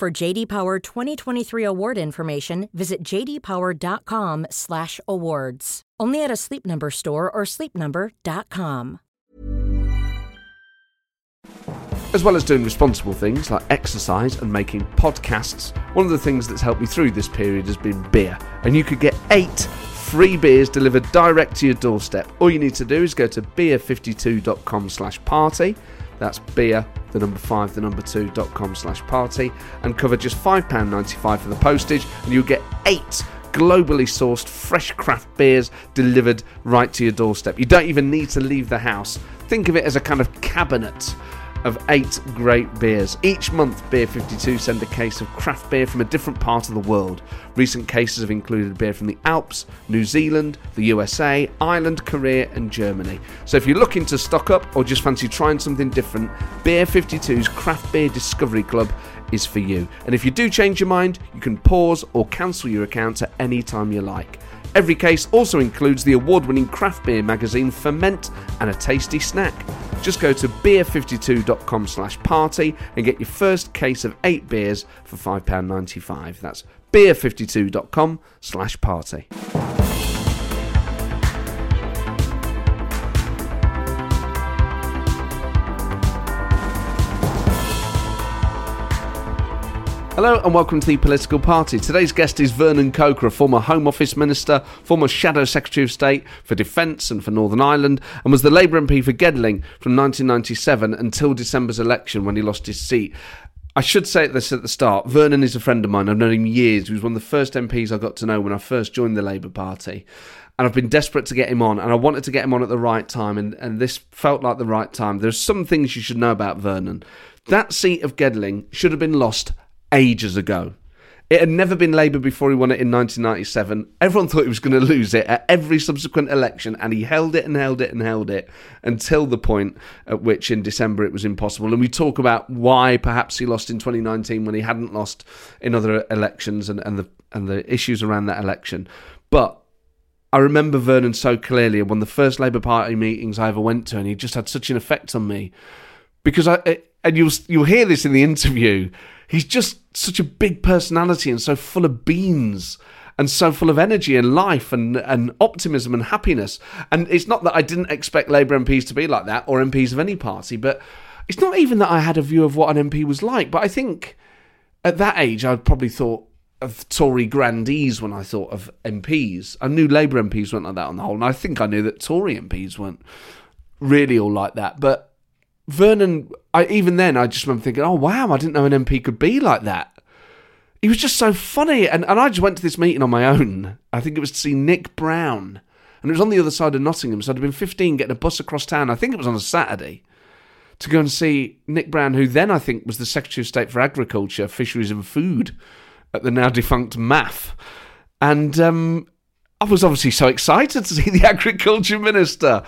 For JD Power 2023 award information, visit jdpower.com/awards. Only at a Sleep Number store or sleepnumber.com. As well as doing responsible things like exercise and making podcasts, one of the things that's helped me through this period has been beer. And you could get eight free beers delivered direct to your doorstep. All you need to do is go to beer52.com slash party. That's beer, the number five, the number two, dot com slash party, and cover just £5.95 for the postage, and you'll get eight globally sourced fresh craft beers delivered right to your doorstep. You don't even need to leave the house. Think of it as a kind of cabinet of eight great beers. Each month, Beer 52 send a case of craft beer from a different part of the world. Recent cases have included beer from the Alps, New Zealand, the USA, Ireland, Korea, and Germany. So if you're looking to stock up or just fancy trying something different, Beer 52's Craft Beer Discovery Club is for you. And if you do change your mind, you can pause or cancel your account at any time you like. Every case also includes the award winning craft beer magazine Ferment and a tasty snack. Just go to beer52.com slash party and get your first case of eight beers for £5.95. That's beer52.com slash party. Hello and welcome to the Political Party. Today's guest is Vernon Coaker, a former Home Office Minister, former Shadow Secretary of State for Defence and for Northern Ireland, and was the Labour MP for Gedling from 1997 until December's election when he lost his seat. I should say this at the start. Vernon is a friend of mine. I've known him years. He was one of the first MPs I got to know when I first joined the Labour Party. And I've been desperate to get him on, and I wanted to get him on at the right time, and, and this felt like the right time. There's some things you should know about Vernon. That seat of Gedling should have been lost ages ago. It had never been Labour before he won it in 1997. Everyone thought he was going to lose it at every subsequent election, and he held it and held it and held it until the point at which in December it was impossible. And we talk about why perhaps he lost in 2019 when he hadn't lost in other elections and, and the and the issues around that election. But I remember Vernon so clearly, one of the first Labour Party meetings I ever went to, and he just had such an effect on me because I and you'll you'll hear this in the interview he's just such a big personality and so full of beans and so full of energy and life and, and optimism and happiness. And it's not that I didn't expect Labour MPs to be like that or MPs of any party, but it's not even that I had a view of what an MP was like. But I think at that age, I probably thought of Tory grandees when I thought of MPs. I knew Labour MPs weren't like that on the whole, and I think I knew that Tory MPs weren't really all like that. But Vernon, I, even then, I just remember thinking, oh, wow, I didn't know an MP could be like that. He was just so funny. And, and I just went to this meeting on my own. I think it was to see Nick Brown. And it was on the other side of Nottingham. So I'd been 15 getting a bus across town. I think it was on a Saturday to go and see Nick Brown, who then I think was the Secretary of State for Agriculture, Fisheries and Food at the now defunct MAFF. And um, I was obviously so excited to see the Agriculture Minister.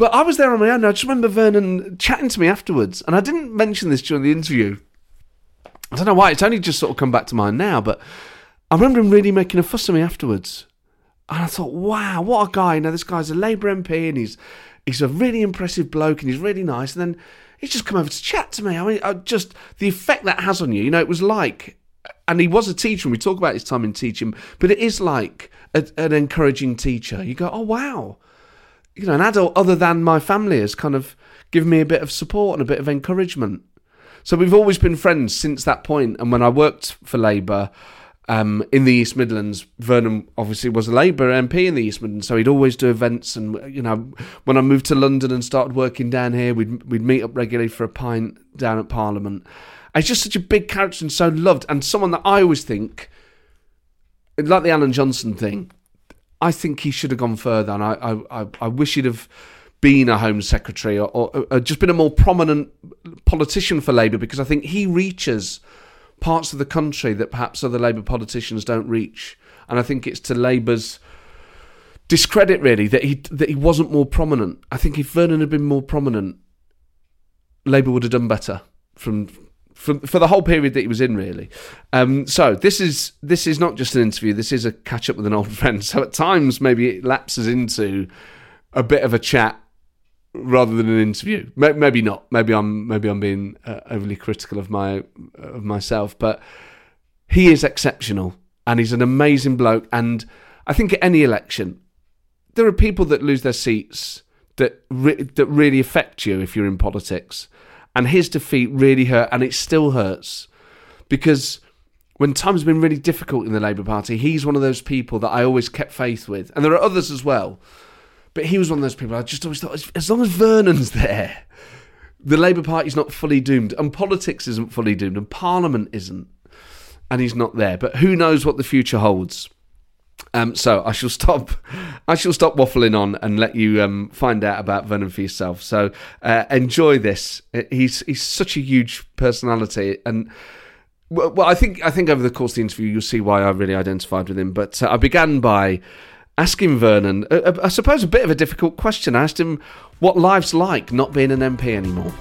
But I was there on my own. I just remember Vernon chatting to me afterwards, and I didn't mention this during the interview. I don't know why. It's only just sort of come back to mind now, but I remember him really making a fuss of me afterwards. And I thought, wow, what a guy. Now, this guy's a Labour MP and he's he's a really impressive bloke and he's really nice. And then he's just come over to chat to me. I mean, I just the effect that has on you, you know, it was like, and he was a teacher, and we talk about his time in teaching, but it is like a, an encouraging teacher. You go, oh, wow you know, an adult other than my family has kind of given me a bit of support and a bit of encouragement. So we've always been friends since that point. And when I worked for Labour um, in the East Midlands, Vernon obviously was a Labour MP in the East Midlands, so he'd always do events. And you know, when I moved to London and started working down here, we'd we'd meet up regularly for a pint down at Parliament. He's just such a big character and so loved, and someone that I always think, like the Alan Johnson thing, I think he should have gone further, and I, I, I wish he'd have been a Home Secretary or, or, or, just been a more prominent politician for Labour because I think he reaches parts of the country that perhaps other Labour politicians don't reach. And I think it's to Labour's discredit really that he that he wasn't more prominent. I think if Vernon had been more prominent, Labour would have done better from from for the whole period that he was in really. Um, so this is this is not just an interview. This is a catch up with an old friend. So at times maybe it lapses into a bit of a chat rather than an interview. Maybe not. Maybe I'm maybe I'm being uh, overly critical of my of myself, but he is exceptional and he's an amazing bloke. And I think at any election, there are people that lose their seats that re- that really affect you if you're in politics. And his defeat really hurt, and it still hurts because when times have been really difficult in the Labour Party, he's one of those people that I always kept faith with, and there are others as well. But he was one of those people I just always thought, as long as Vernon's there, the Labour Party's not fully doomed, and politics isn't fully doomed, and Parliament isn't, and he's not there. But who knows what the future holds? Um, so I shall stop. I shall stop waffling on and let you um, find out about Vernon for yourself. So uh, enjoy this. He's he's such a huge personality, and well, I think I think over the course of the interview you'll see why I really identified with him. But uh, I began by asking Vernon, uh, I suppose, a bit of a difficult question. I asked him what life's like not being an MP anymore.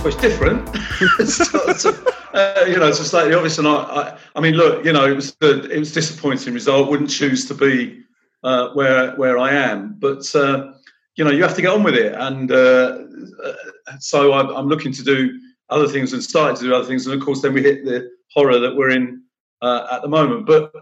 Well, it's different. uh, you know, it's slightly obvious. And I, I, I, mean, look, you know, it was a, it was disappointing result. Wouldn't choose to be uh, where where I am, but uh, you know, you have to get on with it. And uh, uh, so I'm, I'm, looking to do other things and starting to do other things. And of course, then we hit the horror that we're in uh, at the moment. But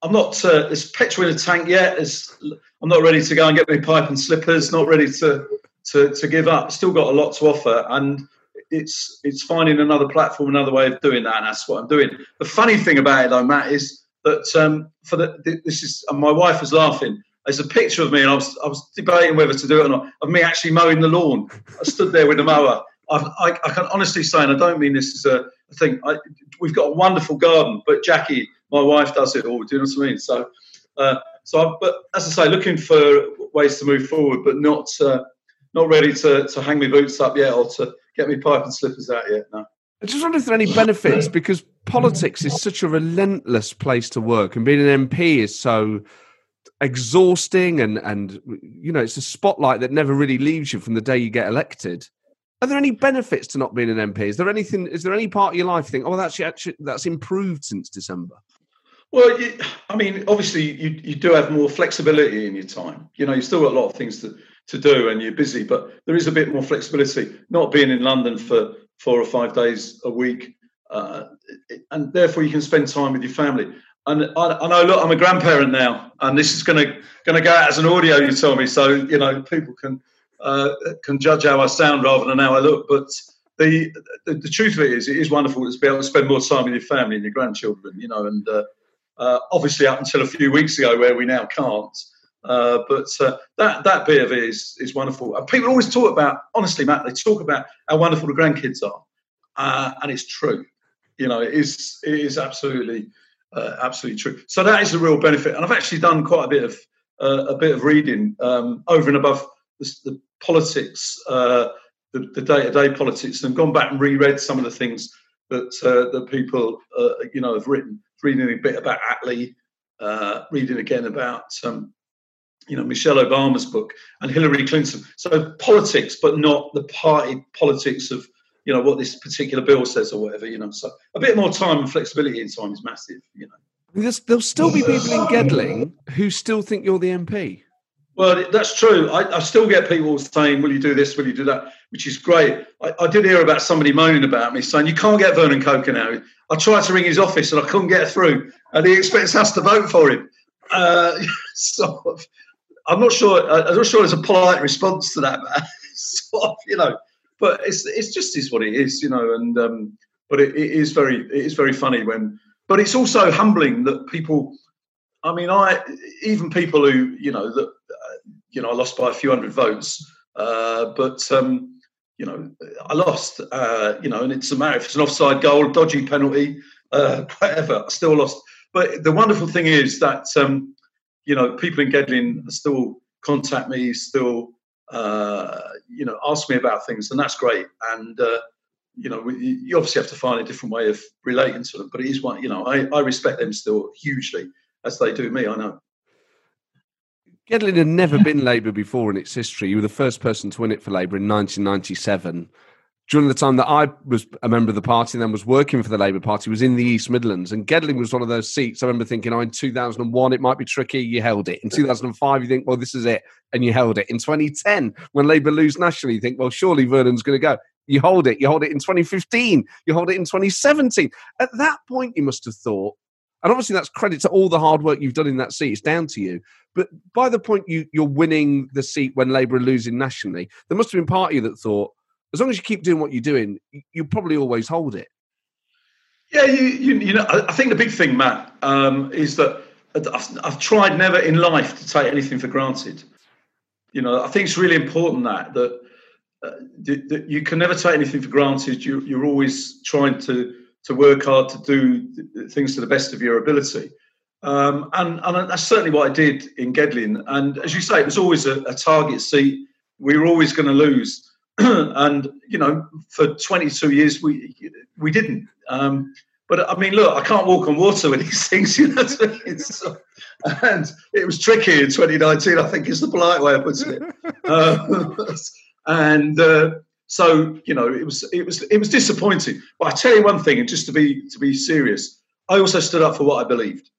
I'm not. Uh, there's petrol in the tank yet. There's, I'm not ready to go and get my pipe and slippers. Not ready to to to give up. Still got a lot to offer and it's it's finding another platform, another way of doing that, and that's what I'm doing. The funny thing about it, though, Matt, is that um, for the this is my wife was laughing. There's a picture of me, and I was I was debating whether to do it or not. Of me actually mowing the lawn. I stood there with the mower. I, I, I can honestly say, and I don't mean this as a thing. I, we've got a wonderful garden, but Jackie, my wife, does it all. Do you know what I mean? So, uh, so, I, but as I say, looking for ways to move forward, but not uh, not ready to to hang my boots up yet or to get me pipe and slippers out yet. No. I just wonder if there are any benefits because politics is such a relentless place to work, and being an MP is so exhausting, and and you know it's a spotlight that never really leaves you from the day you get elected. Are there any benefits to not being an MP? Is there anything? Is there any part of your life you think, oh, that's actually that's improved since December? Well, you, I mean, obviously, you you do have more flexibility in your time. You know, you still got a lot of things to to do and you're busy, but there is a bit more flexibility. Not being in London for four or five days a week, uh, and therefore you can spend time with your family. And I, I, know, look, I'm a grandparent now, and this is going to going to go out as an audio. You told me, so you know people can uh, can judge how I sound rather than how I look. But the, the, the truth of it is, it is wonderful to be able to spend more time with your family and your grandchildren. You know, and uh, uh obviously up until a few weeks ago, where we now can't. Uh, but uh, that that bit of it is is wonderful. And people always talk about, honestly, Matt, they talk about how wonderful the grandkids are, uh, and it's true. You know, it is it is absolutely uh, absolutely true. So that is a real benefit. And I've actually done quite a bit of uh, a bit of reading um, over and above the, the politics, the day to day politics, and gone back and reread some of the things that that people you know have written. Reading a bit about Attlee, reading again about um, you know Michelle Obama's book and Hillary Clinton. So politics, but not the party politics of you know what this particular bill says or whatever. You know, so a bit more time and flexibility in time is massive. You know, There's, there'll still be people in Gedling who still think you're the MP. Well, that's true. I, I, still get people saying, "Will you do this? Will you do that?" Which is great. I, I, did hear about somebody moaning about me, saying, "You can't get Vernon Coaker now." I tried to ring his office and I couldn't get through, and he expects us to vote for him. Uh, sort of, I'm not sure. I'm not sure there's a polite response to that. sort of, you know, but it's it's just is what it is, you know. And um, but it, it is very it is very funny when. But it's also humbling that people. I mean, I even people who you know that uh, you know I lost by a few hundred votes, uh, but um, you know I lost. Uh, you know, and it's a matter if it's an offside goal, dodgy penalty, uh, whatever. I still lost. But the wonderful thing is that um, you know, people in Gedling still contact me, still, uh, you know, ask me about things, and that's great. And uh, you know, we, you obviously have to find a different way of relating to them. But it is one, you know, I, I respect them still hugely as they do me. I know. Gedling had never been Labour before in its history. You were the first person to win it for Labour in 1997 during the time that I was a member of the party and then was working for the Labour Party was in the East Midlands. And Gedling was one of those seats. I remember thinking, oh, in 2001, it might be tricky. You held it. In 2005, you think, well, this is it. And you held it. In 2010, when Labour lose nationally, you think, well, surely Vernon's going to go. You hold it. You hold it in 2015. You hold it in 2017. At that point, you must have thought, and obviously that's credit to all the hard work you've done in that seat. It's down to you. But by the point you, you're winning the seat when Labour are losing nationally, there must have been part of you that thought, as long as you keep doing what you're doing, you'll probably always hold it. Yeah, you, you, you know, I think the big thing, Matt, um, is that I've, I've, tried never in life to take anything for granted. You know, I think it's really important that that, uh, that you can never take anything for granted. You, you're always trying to to work hard to do things to the best of your ability. Um, and, and that's certainly what I did in Gedling. And as you say, it was always a, a target seat. We were always going to lose. and you know, for 22 years we we didn't. Um, but I mean, look, I can't walk on water with these things, you know. So, and it was tricky in 2019. I think is the polite way of putting it. Uh, and uh, so you know, it was it was it was disappointing. But I tell you one thing, and just to be to be serious, I also stood up for what I believed.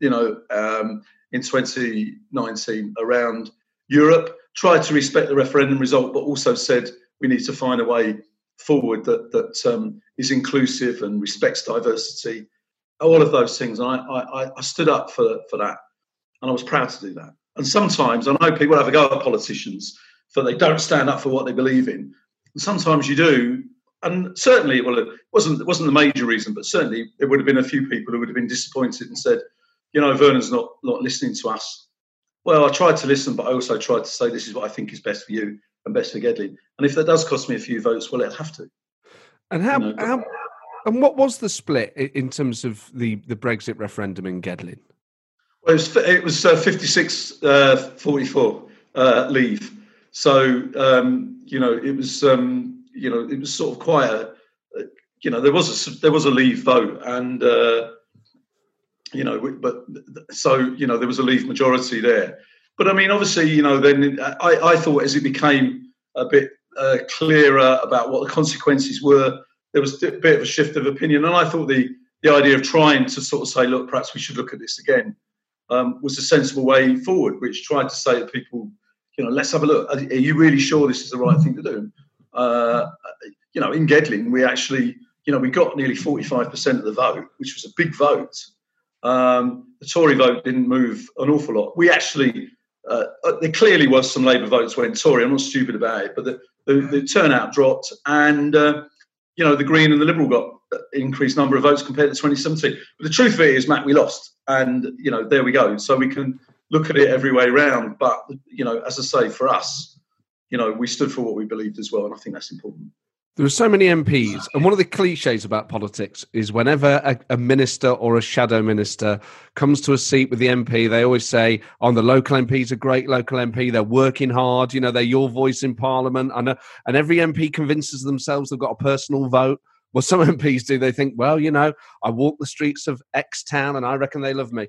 You know, um, in 2019 around Europe tried to respect the referendum result, but also said we need to find a way forward that that um, is inclusive and respects diversity. All of those things. And I, I, I stood up for for that, and I was proud to do that. And sometimes I know people have a go at politicians for they don't stand up for what they believe in. And sometimes you do, and certainly, well, it wasn't it wasn't the major reason, but certainly there would have been a few people who would have been disappointed and said, you know, Vernon's not not listening to us. Well, I tried to listen, but I also tried to say this is what I think is best for you and best for Gedling. And if that does cost me a few votes, well, it'll have to. And how, you know, how and what was the split in terms of the, the Brexit referendum in Gedling? Well, it was, it was uh, 56 uh, 44 uh, leave. So, um, you know, it was, um, you know, it was sort of quite a, you know, there was a, there was a leave vote and, uh, you know, but so you know there was a Leave majority there. But I mean, obviously, you know, then I, I thought as it became a bit uh, clearer about what the consequences were, there was a bit of a shift of opinion, and I thought the the idea of trying to sort of say, look, perhaps we should look at this again, um, was a sensible way forward, which tried to say to people, you know, let's have a look. Are you really sure this is the right thing to do? Uh, you know, in Gedling, we actually, you know, we got nearly 45% of the vote, which was a big vote. Um, the Tory vote didn't move an awful lot. We actually, uh, uh, there clearly was some Labour votes went Tory. I'm not stupid about it, but the, the, the turnout dropped, and uh, you know the Green and the Liberal got increased number of votes compared to 2017. But the truth of it is, Matt, we lost, and you know there we go. So we can look at it every way round. But you know, as I say, for us, you know, we stood for what we believed as well, and I think that's important. There are so many MPs, and one of the cliches about politics is whenever a, a, minister or a shadow minister comes to a seat with the MP, they always say, "On oh, the local MP's a great local MP. They're working hard. You know, they're your voice in Parliament." And, and every MP convinces themselves they've got a personal vote. Well, some MPs do. They think, "Well, you know, I walk the streets of X town, and I reckon they love me."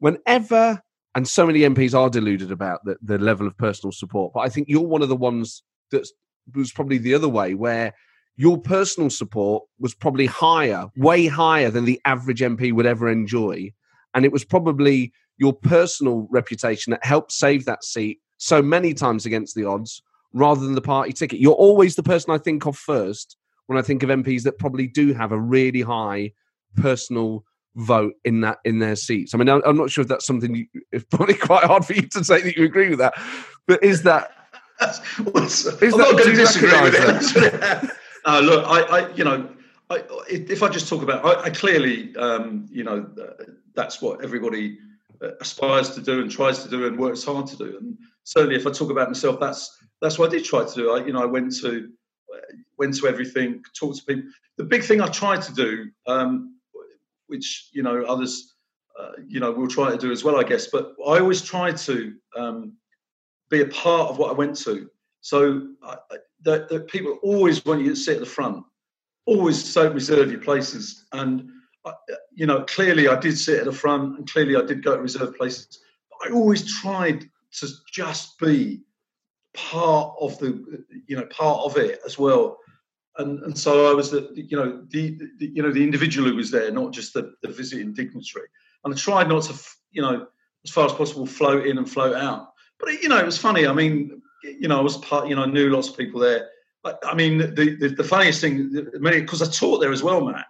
Whenever, and so many MPs are deluded about the, the level of personal support, but I think you're one of the ones that's was probably the other way, where your personal support was probably higher, way higher than the average MP would ever enjoy. And it was probably your personal reputation that helped save that seat so many times against the odds rather than the party ticket. You're always the person I think of first when I think of MPs that probably do have a really high personal vote in that in their seats. I mean, I'm not sure if that's something you, it's probably quite hard for you to say that you agree with that, but is that is I'm that, not going to disagree with it. uh, look, I, I, you know, I, if I just talk about, I, I clearly, um, you know, uh, that's what everybody uh, aspires to do and tries to do and works hard to do. And certainly, if I talk about myself, that's that's what I did try to do. I, you know, I went to went to everything, talked to people. The big thing I tried to do, um, which you know others, uh, you know, will try to do as well, I guess. But I always tried to um, be a part of what I went to. So that, that people always want you to sit at the front, always so reserve your places. And uh, you know, clearly I did sit at the front, and clearly I did go to reserve places. But I always tried to just be part of the, you know, part of it as well. And, and so I was the, you know, the, the you know the individual who was there, not just the, the visiting dignitary. And I tried not to, you know, as far as possible, float in and float out. But you know, it was funny. I mean, you know, I was part. You know, I knew lots of people there. I, I mean, the, the, the funniest thing, many because I taught there as well, Matt.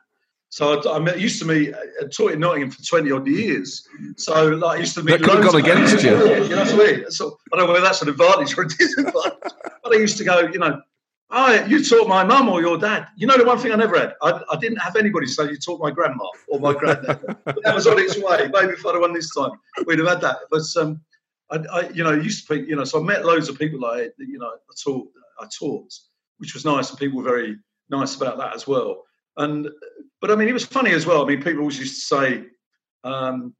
So I, I used to meet, I taught in Nottingham for twenty odd years. So like, I used to meet. That could have gone against you. Yeah, you know what I mean? So I don't know whether that's an advantage or a disadvantage. but I used to go, you know, oh, you taught my mum or your dad. You know, the one thing I never had, I, I didn't have anybody say you taught my grandma or my granddad. that was on its way. Maybe if I'd have won this time, we'd have had that. But um, I, I, you know, used to you know, so I met loads of people like, you know, I taught, I taught, which was nice, and people were very nice about that as well. And, but I mean, it was funny as well. I mean, people always used to say, um,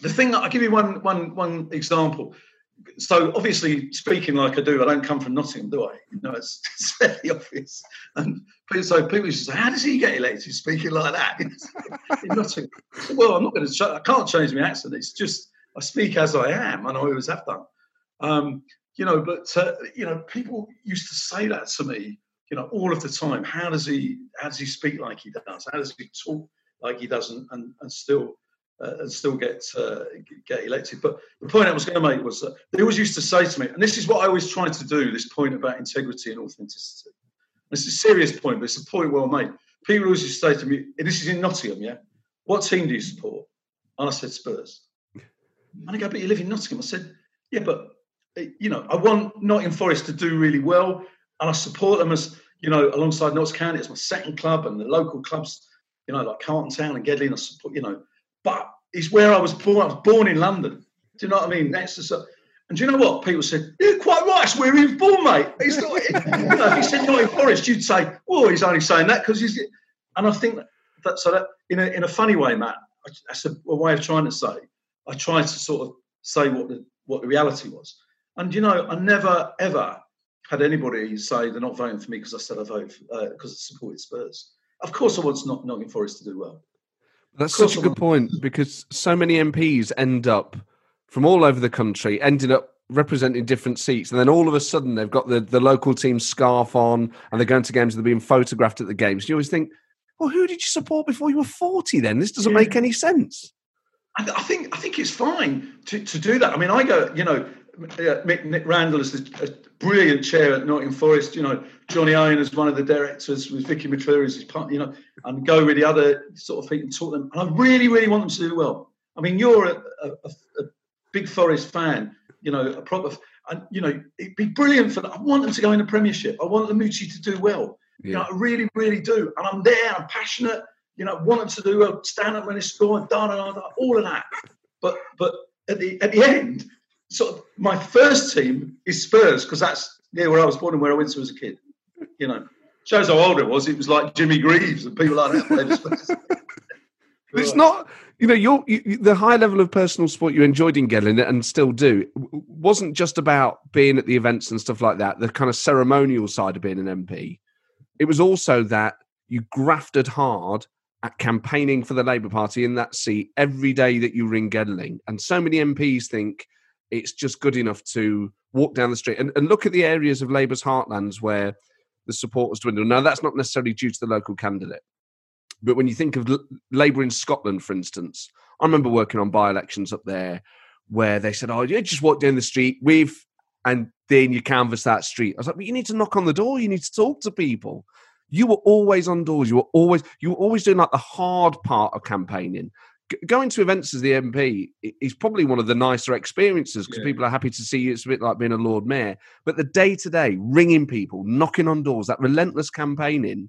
the thing that I'll give you one, one, one example. So obviously, speaking like I do, I don't come from Nottingham, do I? You know, it's, it's very obvious. And so people used to say, "How does he get elected speaking like that?" in Nottingham. well, I'm not going to. I can't change my accent. It's just I speak as I am, and I always have done. Um, you know, but uh, you know, people used to say that to me, you know, all of the time. How does he? How does he speak like he does? How does he talk like he doesn't, and, and still uh, and still get uh, get elected? But the point I was going to make was that they always used to say to me, and this is what I always try to do: this point about integrity and authenticity. And it's a serious point, but it's a point well made. People always used to say to me, "This is in Nottingham, yeah. What team do you support?" And I said Spurs. And I go, but you live in Nottingham. I said, yeah, but eh, you know, I want Nottingham Forest to do really well, and I support them as you know, alongside Notts County. It's my second club, and the local clubs, you know, like Carlton Town and Gedling. I support, you know, but it's where I was born. I was born in London. Do you know what I mean? That's the and do you know what? People said, You're quite right, it's where he was born, mate. He's not, you know, if he said Nottingham Forest, you'd say, Well, he's only saying that because he's. And I think that, so that in a, in a funny way, Matt, that's a, a way of trying to say I tried to sort of say what the what the reality was. And you know, I never ever had anybody say they're not voting for me because I said I vote because uh, I supported Spurs. Of course, I want not Nottingham Forest to do well. That's such a good point because so many MPs end up from all over the country, ended up representing different seats, and then all of a sudden they've got the, the local team scarf on and they're going to games and they're being photographed at the games. You always think, well, who did you support before you were 40 then? This doesn't yeah. make any sense. I, think I think it's fine to, to do that. I mean, I go, you know, uh, Nick Randall is a brilliant chair at Nottingham Forest. You know, Jonny Owen is one of the directors with Vicky McClure as his partner. You know, and go with the other sort of people and talk them. And I really, really want them to do well. I mean, you're a, a, a big Forest fan. You know, a proper. And you know, it'd be brilliant for. Them. I want them to go in the Premiership. I want Lamouchi to do well. Yeah. You know, I really, really do. And I'm there. I'm passionate you know, wanted to do a stand up when he scored, da, da, da, all of that. But but at the at the end, sort of my first team is Spurs because that's near where I was born and where I went to as a kid. You know, shows how old it was. It was like Jimmy Greaves and people like that. it's not, you know, your you, the high level of personal sport you enjoyed in Gedling and still do wasn't just about being at the events and stuff like that. The kind of ceremonial side of being an MP. It was also that you grafted hard campaigning for the Labour Party in that seat every day that you ring Gedling. And so many MPs think it's just good enough to walk down the street and, and look at the areas of Labour's heartlands where the support was dwindled. Now, that's not necessarily due to the local candidate. But when you think of Labour in Scotland, for instance, I remember working on by elections up there where they said, Oh, you just walk down the street with, and then you canvass that street. I was like, But you need to knock on the door, you need to talk to people you were always on doors. You were always you were always doing like the hard part of campaigning. G- going to events as the MP is probably one of the nicer experiences because yeah. people are happy to see you. It's a bit like being a Lord Mayor. But the day to day, ringing people, knocking on doors, that relentless campaigning.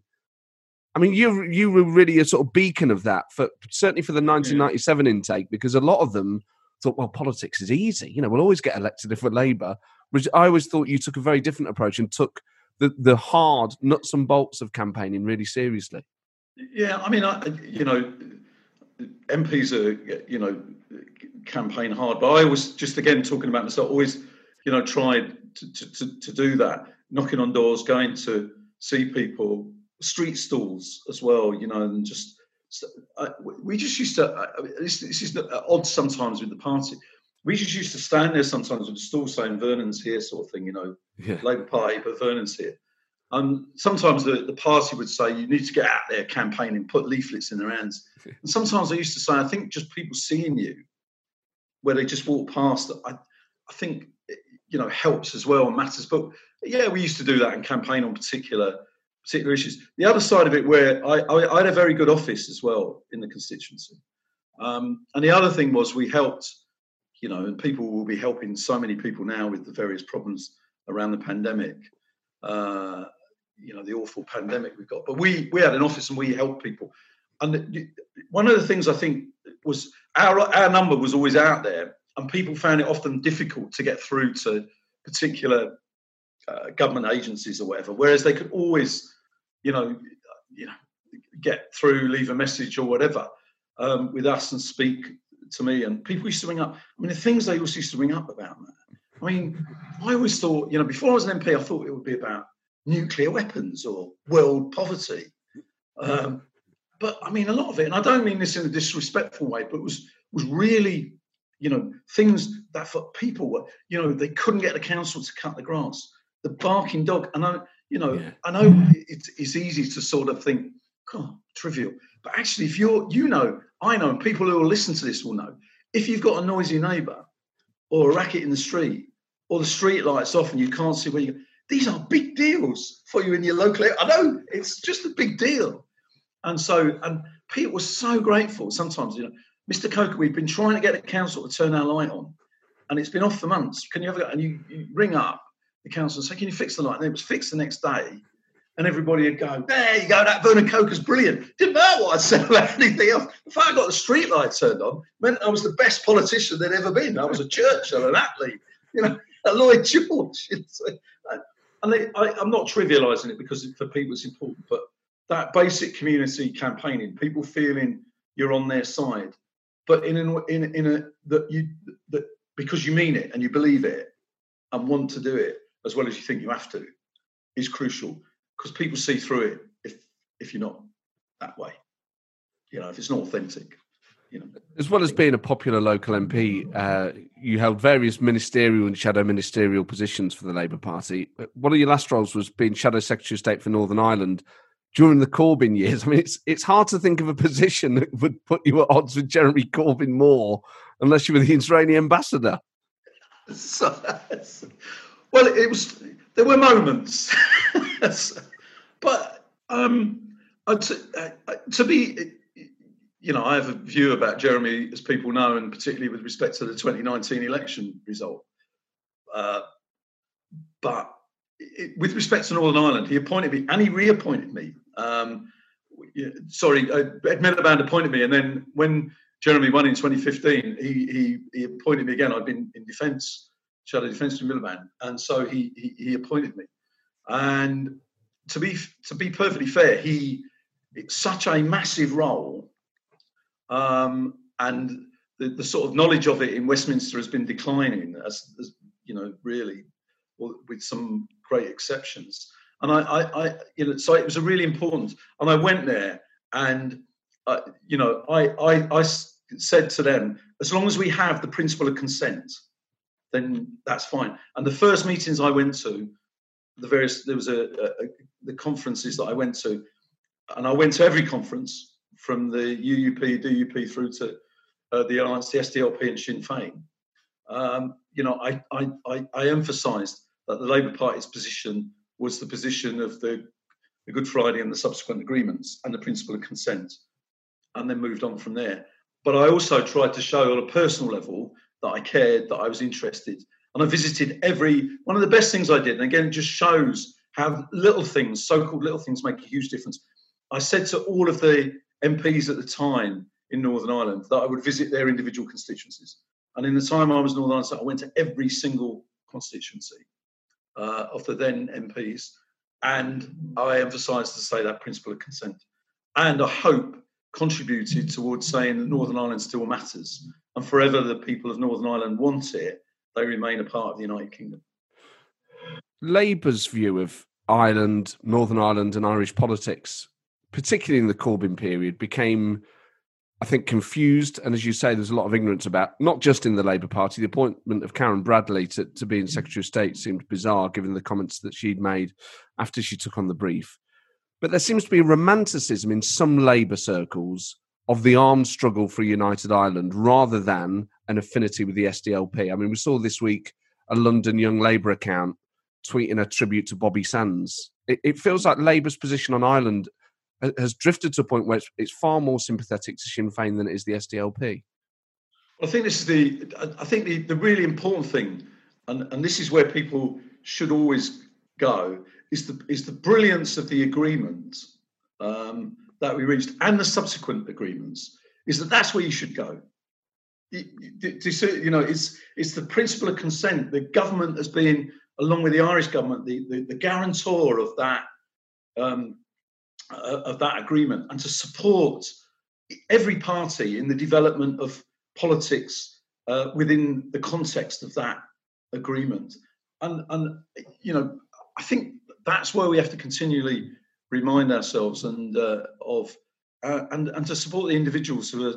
I mean, you you were really a sort of beacon of that for certainly for the 1997 yeah. intake because a lot of them thought, well, politics is easy. You know, we'll always get elected if we're Labour. Which I always thought you took a very different approach and took the the hard nuts and bolts of campaigning really seriously. Yeah, I mean, I, you know, MPs are you know campaign hard, but I was just again talking about myself. Always, you know, tried to, to, to, do that, knocking on doors, going to see people, street stalls as well, you know, and just uh, we just used to. Uh, this, this, is odd sometimes with the party. We just used to stand there sometimes with the stall saying Vernon's here, sort of thing, you know, yeah. Labour Party, but Vernon's here. And sometimes the, the party would say, you need to get out there campaigning, put leaflets in their hands. And sometimes I used to say, I think just people seeing you, where they just walk past, I, I think, you know, helps as well and matters. But yeah, we used to do that and campaign on particular particular issues. The other side of it, where I, I, I had a very good office as well in the constituency. Um, and the other thing was we helped, you know, and people will be helping so many people now with the various problems around the pandemic. Uh, you know the awful pandemic we've got. But we we had an office and we helped people. And one of the things I think was our our number was always out there, and people found it often difficult to get through to particular uh, government agencies or whatever. Whereas they could always, you know, you know, get through, leave a message or whatever um, with us and speak to me. And people used to ring up. I mean, the things they always used to ring up about that. I mean, I always thought, you know, before I was an MP, I thought it would be about nuclear weapons or world poverty. Um, but I mean, a lot of it, and I don't mean this in a disrespectful way, but was was really, you know, things that for people were, you know, they couldn't get the council to cut the grass. The barking dog, and I, you know, yeah. I know it's, it's easy to sort of think, oh, trivial, but actually, if you're, you know, I know, and people who will listen to this will know, if you've got a noisy neighbour or a racket in the street, or the street lights off and you can't see where you go, these are big deals for you in your local area. I know it's just a big deal. And so, and Pete was so grateful. Sometimes, you know, Mr. Coaker, we've been trying to get the council to turn our light on, and it's been off for months. Can you ever? And you, you ring up the council and say, "Can you fix the light?" And it was fixed the next day, and everybody would go, "There you go, that Vernon Coaker's brilliant." Didn't matter what I said about anything else. Fact I got the street light turned on meant I was the best politician there'd ever been. I was a Churchill, an Attlee, you know, a Lloyd George and they, I, I'm not trivialising it because for people it's important, but that basic community campaigning, people feeling you're on their side, but in an, in in a that you that because you mean it and you believe it and want to do it as well as you think you have to, is crucial because people see through it if if you're not that way, you know, if it's not authentic. You know, as well as being a popular local MP, uh, you held various ministerial and shadow ministerial positions for the Labour Party. One of your last roles was being Shadow Secretary of State for Northern Ireland during the Corbyn years. I mean, it's it's hard to think of a position that would put you at odds with Jeremy Corbyn more, unless you were the Israeli ambassador. So, well, it was. There were moments, but um, to, uh, to be you know, I have a view about Jeremy, as people know, and particularly with respect to the 2019 election result. Uh, but it, with respect to Northern Ireland, he appointed me and he reappointed me. Um, sorry, uh, Ed Miliband appointed me, and then when Jeremy won in 2015, he, he, he appointed me again. I'd been in defence, shadow defence to Miliband, and so he, he, he appointed me. And to be to be perfectly fair, he it's such a massive role um, and the, the, sort of knowledge of it in Westminster has been declining, as, as you know, really, with some great exceptions. And I, I, I, you know, so it was a really important. And I went there, and uh, you know, I, I, I said to them, as long as we have the principle of consent, then that's fine. And the first meetings I went to, the various there was a, a, a the conferences that I went to, and I went to every conference from the UUP, DUP through to uh, the Alliance, the SDLP, and Sinn Féin. Um, you know, I, I, I, I emphasised that the Labour Party's position was the position of the, the Good Friday and the subsequent agreements and the principle of consent, and then moved on from there. But I also tried to show on a personal level that I cared, that I was interested. And I visited every one of the best things I did. And again, it just shows how little things, so called little things, make a huge difference. I said to all of the MPs at the time in Northern Ireland that I would visit their individual constituencies. And in the time I was Northern Ireland, I went to every single constituency uh, of the then MPs. And I emphasised to say that principle of consent. And I hope contributed towards saying that Northern Ireland still matters. And forever the people of Northern Ireland want it, they remain a part of the United Kingdom. Labour's view of Ireland, Northern Ireland, and Irish politics, particularly in the Corbyn period, became, I think, confused. And as you say, there's a lot of ignorance about not just in the Labour Party. The appointment of Karen Bradley to, to be in mm. Secretary of State seemed bizarre, given the comments that she'd made after she took on the brief. But there seems to be a romanticism in some Labour circles of the armed struggle for a united Ireland rather than an affinity with the SDLP. I mean, we saw this week a London Young Labour account tweeting a tribute to Bobby Sands. It, it feels like Labour's position on Ireland has drifted to a point where it's, it's, far more sympathetic to Sinn Féin than it is the SDLP. I think this is the. I think the, the really important thing, and, and this is where people should always go, is the is the brilliance of the agreement um, that we reached and the subsequent agreements. Is that that's where you should go. You, you know, it's it's the principle of consent. The government has been along with the Irish government, the, the, the guarantor of that um, uh, of that agreement, and to support every party in the development of politics uh, within the context of that agreement. And, and you know, I think that's where we have to continually remind ourselves and uh, of uh, and and to support the individuals who are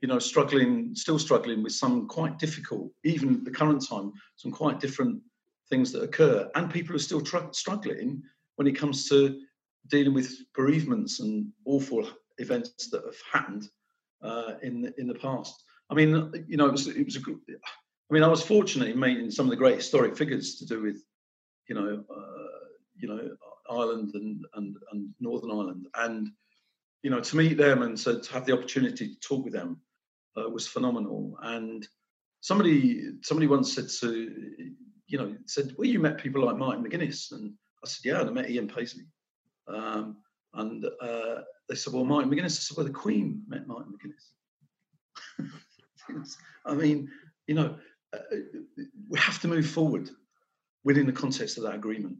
you know struggling still struggling with some quite difficult even the current time some quite different things that occur, and people are still tr- struggling when it comes to dealing with bereavements and awful events that have happened uh, in the, in the past. I mean, you know, it was it was a. I mean, I was fortunate in meeting some of the great historic figures to do with, you know, uh, you know, Ireland and, and and Northern Ireland, and you know, to meet them and to, to have the opportunity to talk with them uh, was phenomenal. And somebody somebody once said to you know, said, "Well, you met people like Martin McGuinness," and I said, "Yeah, I met Ian Paisley." Um, and uh, they said, "Well, Martin McGuinness." I said, "Well, the Queen met Martin McGuinness." I mean, you know, uh, we have to move forward within the context of that agreement,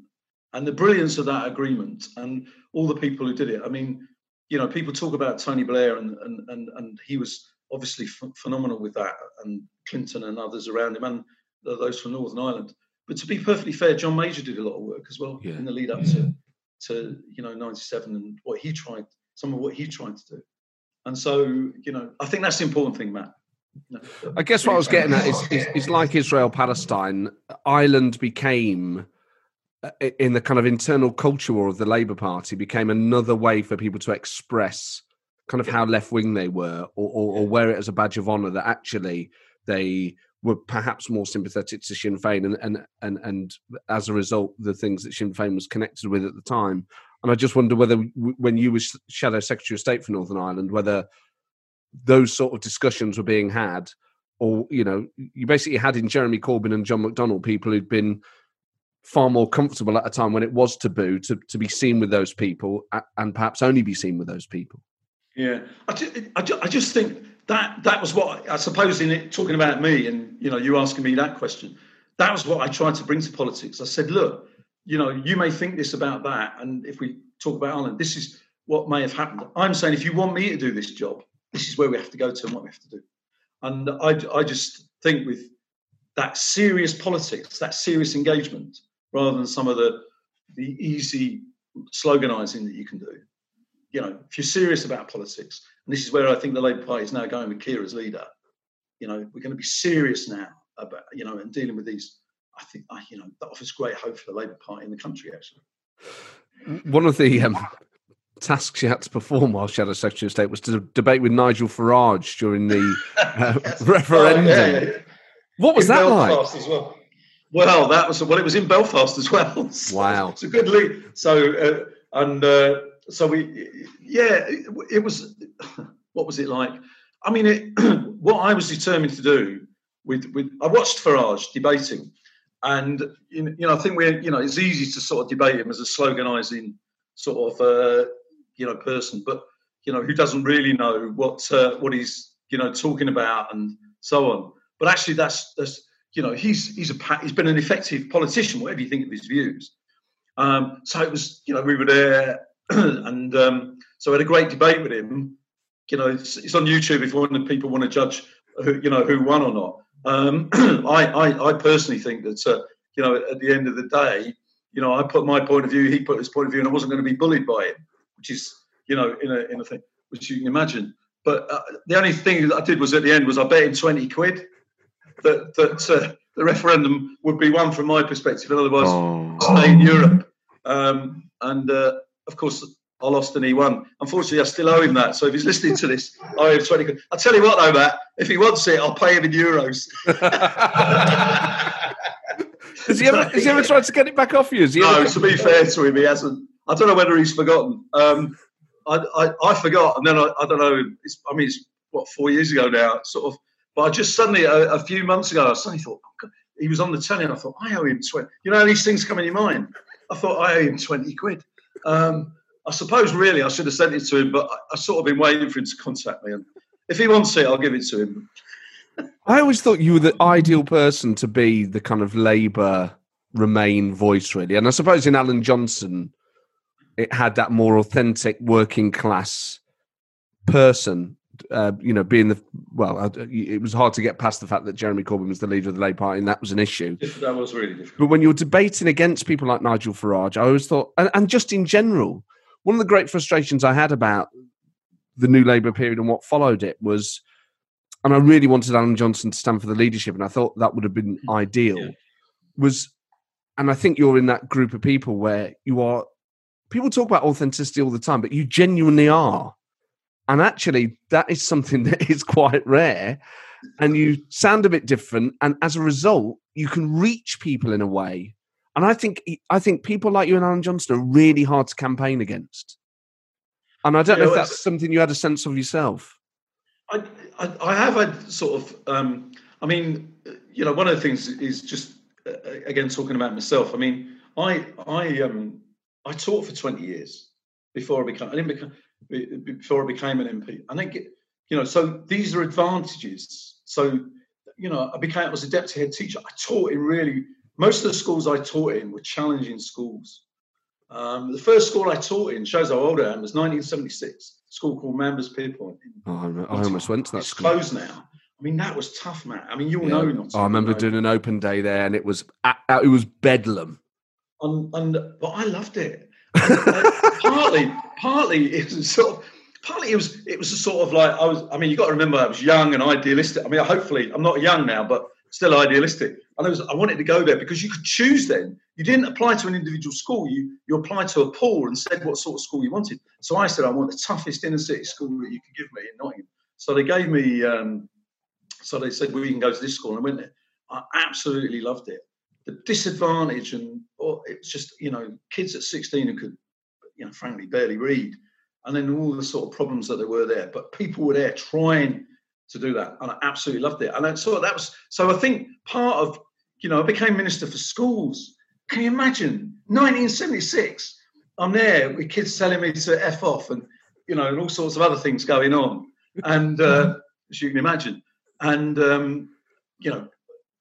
and the brilliance of that agreement, and all the people who did it. I mean, you know, people talk about Tony Blair, and and and, and he was obviously phenomenal with that, and Clinton and others around him, and those from Northern Ireland. But to be perfectly fair, John Major did a lot of work as well yeah. in the lead up to to you know '97 and what he tried, some of what he tried to do. And so you know, I think that's the important thing, Matt. I guess what I was getting at is, is, is like Israel Palestine, Ireland became uh, in the kind of internal culture war of the Labour Party became another way for people to express kind of how left wing they were, or, or, or wear it as a badge of honour that actually they were perhaps more sympathetic to Sinn Féin, and and and and as a result, the things that Sinn Féin was connected with at the time. And I just wonder whether, when you were Shadow Secretary of State for Northern Ireland, whether those sort of discussions were being had, or you know, you basically had in Jeremy Corbyn and John McDonnell people who'd been far more comfortable at a time when it was taboo to to be seen with those people and perhaps only be seen with those people. Yeah, I just, I just think that that was what I suppose in it talking about me and you know you asking me that question. That was what I tried to bring to politics. I said, look, you know, you may think this about that, and if we talk about Ireland, this is what may have happened. I'm saying if you want me to do this job, this is where we have to go to and what we have to do. And I, I just think with that serious politics, that serious engagement, rather than some of the the easy sloganizing that you can do. You know, if you're serious about politics, and this is where I think the Labour Party is now going with Keir as leader. You know, we're going to be serious now about, you know, and dealing with these. I think, you know, that offers great hope for the Labour Party in the country, actually. One of the um, tasks you had to perform while Shadow Secretary of State was to debate with Nigel Farage during the uh, referendum. Oh, yeah, yeah. What was in that Belfast like? Well. well, that was well. It was in Belfast as well. So wow, it's a good lead. So uh, and uh, so we, yeah, it, was. What was it like? I mean, it, what I was determined to do with with I watched Farage debating, and you know, I think we're you know it's easy to sort of debate him as a sloganising sort of uh, you know person, but you know who doesn't really know what uh, what he's you know talking about and so on. But actually, that's that's you know he's he's a he's been an effective politician, whatever you think of his views. Um, so it was you know we were there and um, so I had a great debate with him. You know, it's, it's, on YouTube if one of people want to judge, who, you know, who won or not. Um, I, I, I personally think that uh, you know at the end of the day, you know, I put my point of view, he put his point of view, and I wasn't going to be bullied by him, which is you know in a in a thing which you can imagine. But uh, the only thing that I did was at the end was I bet him twenty quid that that uh, the referendum would be one from my perspective, and otherwise Oh. stay in Europe. Um, and uh, of course, I lost and he won. Unfortunately, I still owe him that. So if he's listening to this, I owe him twenty quid. I'll tell you what, though, Matt. If he wants it, I'll pay him in euros. Has he ever, has he ever tried to get it back off you? No, to be fair to him, he hasn't. I don't know whether he's forgotten. Um, I, I, I forgot, and then I, I don't know. It's, I mean, it's what four years ago now, sort of. But I just suddenly, a, a few months ago, I suddenly thought oh, he was on the telly, and I thought I owe him twenty. You know, these things come in your mind. I thought I owe him twenty quid. Um, I suppose really I should have sent it to him, but I, I sort of been waiting for him to contact me. And if he wants it, I'll give it to him. I always thought you were the ideal person to be the kind of Labour Remain voice, really. And I suppose in Alan Johnson, it had that more authentic working class person. Uh, you know, being the well, it was hard to get past the fact that Jeremy Corbyn was the leader of the Labour Party, and that was an issue. That was really difficult. But when you're debating against people like Nigel Farage, I always thought, and, and just in general, one of the great frustrations I had about the New Labour period and what followed it was, and I really wanted Alan Johnson to stand for the leadership, and I thought that would have been ideal. Yeah. Was, and I think you're in that group of people where you are. People talk about authenticity all the time, but you genuinely are, and actually, that is something that is quite rare. And you sound a bit different, and as a result, you can reach people in a way and I think I think people like you and Alan Johnson are really hard to campaign against. And I don't Yeah, know if that's something you had a sense of yourself. I, I, I have had sort of, um, I mean, you know, one of the things is just uh, again talking about myself. I mean, I I um I taught for twenty years before I became I didn't become be- before I became an MP. I think you know, so these are advantages. So you know, I became I was a deputy head teacher. I taught in really most of the schools I taught in were challenging schools. Um, the first school I taught in shows how old I am was 1976. A school called Manvers Pierrepont Oh, I, I almost went to that it's school. closed now. I mean, that was tough, man. I mean, you'll Yeah. know not. Oh, I remember doing an open day there, and it was it was bedlam. and, and but I loved it. Partly, partly it was sort of, partly it was it was a sort of like I was. I mean, you got to remember I was young and idealistic. I mean, hopefully I'm not young now, but still idealistic. And I was I wanted to go there because you could choose. Then you didn't apply to an individual school. You you applied to a pool and said what sort of school you wanted. So I said I want the toughest inner city school that you could give me in Nottingham. So they gave me. Um, so they said, well, can go to this school. And I went there. I absolutely loved it. The disadvantage and or it was just, you know, kids at 16 who could, you know, frankly, barely read. And then all the sort of problems that there were there. But people were there trying to do that. And I absolutely loved it. And I, so that was, so I think part of, you know, I became minister for schools. Can you imagine? 1976. I'm there with kids telling me to F off and, you know, and all sorts of other things going on. And uh, as you can imagine, and um, you know,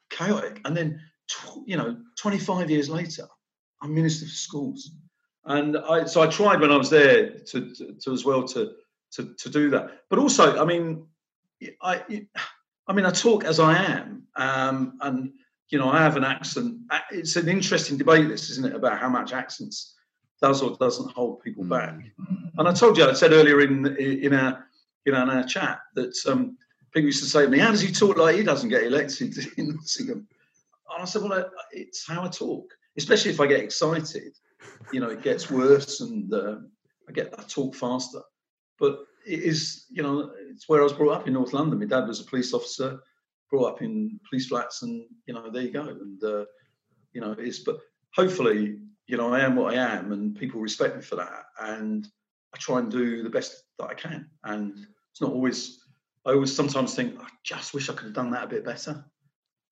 chaotic. And then, tw- you know, 25 years later, I'm minister for schools, and I so I tried when I was there to to, to as well to, to to do that. But also, I mean, I I mean, I talk as I am, um, and you know, I have an accent. It's an interesting debate, this isn't it, about how much accents does or doesn't hold people back. And I told you, I said earlier in in our you know in our chat that um, people used to say to me, "How does he talk like he doesn't get elected in Nottingham?" And I said, "Well, it's how I talk, especially if I get excited. You know, it gets worse, and uh, I get I talk faster. But it is, you know, it's where I was brought up in North London. My dad was a police officer, brought up in police flats, and you know, there you go. And uh, you know, it's but hopefully, you know, I am what I am, and people respect me for that. And I try and do the best that I can. And it's not always. I always sometimes think I just wish I could have done that a bit better.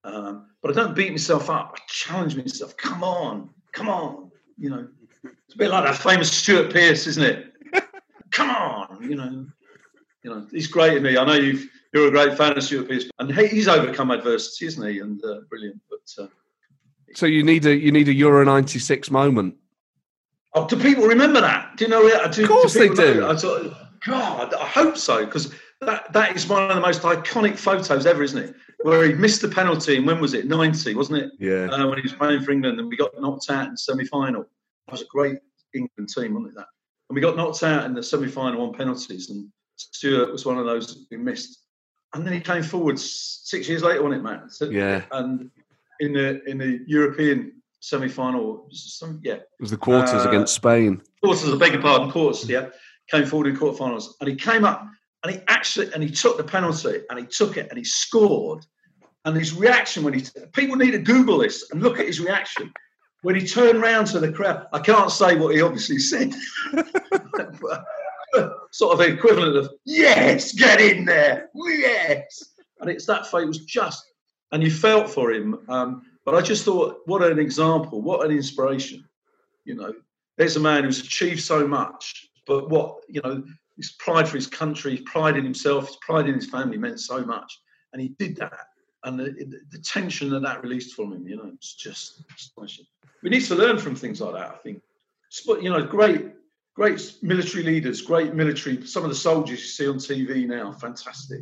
Um, but I don't beat myself up. I challenge myself. Come on, come on. You know, it's a bit like that famous Stuart Pearce, isn't it? come on, you know. You know, he's great at me. I know you've, you're a great fan of Stuart Pearce, and he, he's overcome adversity, isn't he? And uh, brilliant. But uh, So you need a you need a Euro '96 moment. Oh, do people remember that? Do you know it? Do, Of course do they know do. I thought, God, I hope so, because that that is one of the most iconic photos ever, isn't it? Where he missed the penalty, and when was it? Ninety, wasn't it? Yeah. Uh, when he was playing for England, and we got knocked out in the semi-final. That was a great England team, wasn't it? That, and we got knocked out in the semi-final on penalties, and Stuart was one of those who missed. And then he came forward six years later, wasn't it, Matt? So, Yeah. And in the in the European semi-final, some yeah, It was the quarters Uh, against Spain. quarters, I beg your pardon, quarters, yeah, came forward in quarterfinals, and he came up and he actually and he took the penalty and he took it and he scored. And his reaction when he people need to Google this and look at his reaction when he turned round to the crowd. I can't say what he obviously said, but sort of the equivalent of "Yes, get in there, yes." And it's that fight was just, and you felt for him. Um, but I just thought, what an example, what an inspiration. You know, there's a man who's achieved so much, but what you know, his pride for his country, his pride in himself, his pride in his family meant so much, and he did that. And the, the, tension that that released from him, you know, it's just astonishing. We need to learn from things like that. I think, you know, great, great military leaders, great military. Some of the soldiers you see on TV now, fantastic.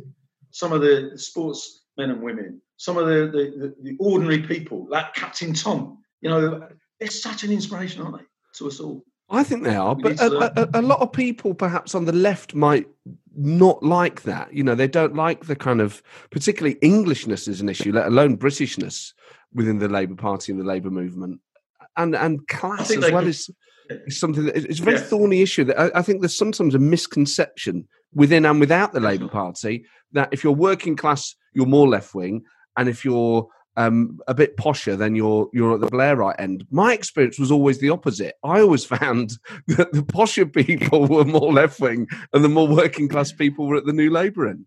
Some of the sports men and women, some of the, the, the ordinary people, like Captain Tom. You know, they're such an inspiration, aren't they, to us all? I think they are, We but a, a, a lot of people, perhaps on the left, might not like that. You know, they don't like the kind of, particularly Englishness is an issue, let alone Britishness within the Labour Party and the Labour movement, and and class as well is, is something that it's a very Yeah. thorny issue. That I, I think there's sometimes a misconception within and without the Labour Party that if you're working class, you're more left wing, and if you're um, a bit posher, than you're you're at the Blairite end. My experience was always the opposite. I always found that the posher people were more left wing, and the more working class people were at the New Labour end.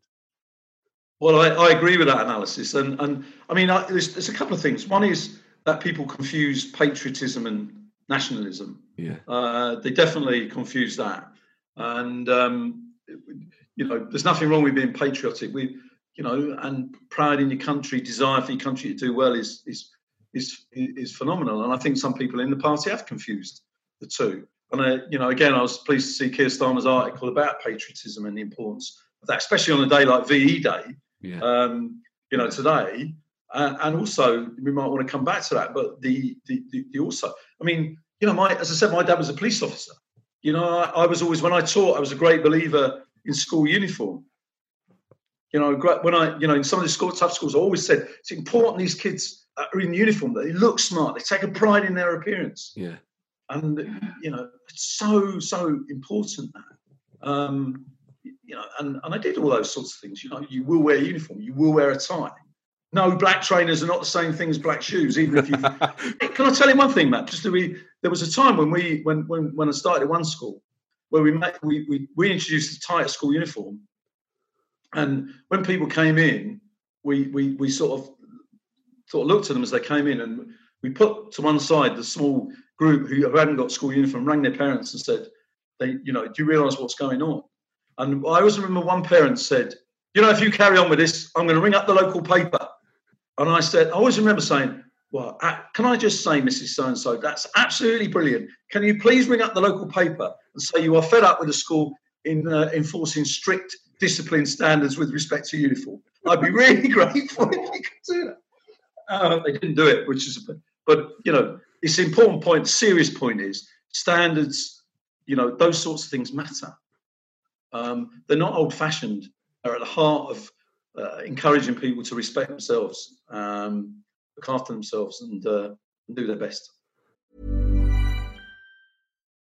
Well, I, I agree with that analysis, and and I mean, I, there's, there's a couple of things. One is that people confuse patriotism and nationalism. Yeah, Uh, they definitely confuse that, and um, you know, there's nothing wrong with being patriotic. We, you know, and pride in your country, desire for your country to do well is is is is phenomenal. And I think some people in the party have confused the two. And uh, you know, again, I was pleased to see Keir Starmer's article about patriotism and the importance of that, especially on a day like VE Day yeah, um, you know, today. Uh, and also, we might want to come back to that. But the, the, the, the also, I mean, you know, my as I said, my dad was a police officer. You know, I, I was always when I taught, I was a great believer in school uniform. You know, when I, you know, in some of the school, tough schools, I always said it's important these kids are in uniform, that they look smart, they take a pride in their appearance. Yeah. and you know it's so so important that um you know and, and i did all those sorts of things you know you will wear a uniform you will wear a tie. No black trainers are not the same thing as black shoes even if you can i tell you one thing matt? Just to be there was a time when we when when, when i started at one school where we met we, we we introduced the tie at school uniform and when people came in we we we sort of sort of looked at them as they came in and we put to one side the small group who hadn't got school uniform rang their parents and said, "They, you know, do you realise what's going on?" And I always remember one parent said, "You know, if you carry on with this, I'm going to ring up the local paper." And I said, I always remember saying, "Well, uh, can I just say, Mrs. So and So, that's absolutely brilliant. Can you please ring up the local paper and say you are fed up with the school in uh, enforcing strict discipline standards with respect to uniform?" I'd be really grateful if you could do that. Uh, they didn't do it, which is, but you know, it's an important point. Serious point is standards. You know, those sorts of things matter. Um, they're not old-fashioned. They're at the heart of uh, encouraging people to respect themselves, um, look after themselves, and, uh, and do their best.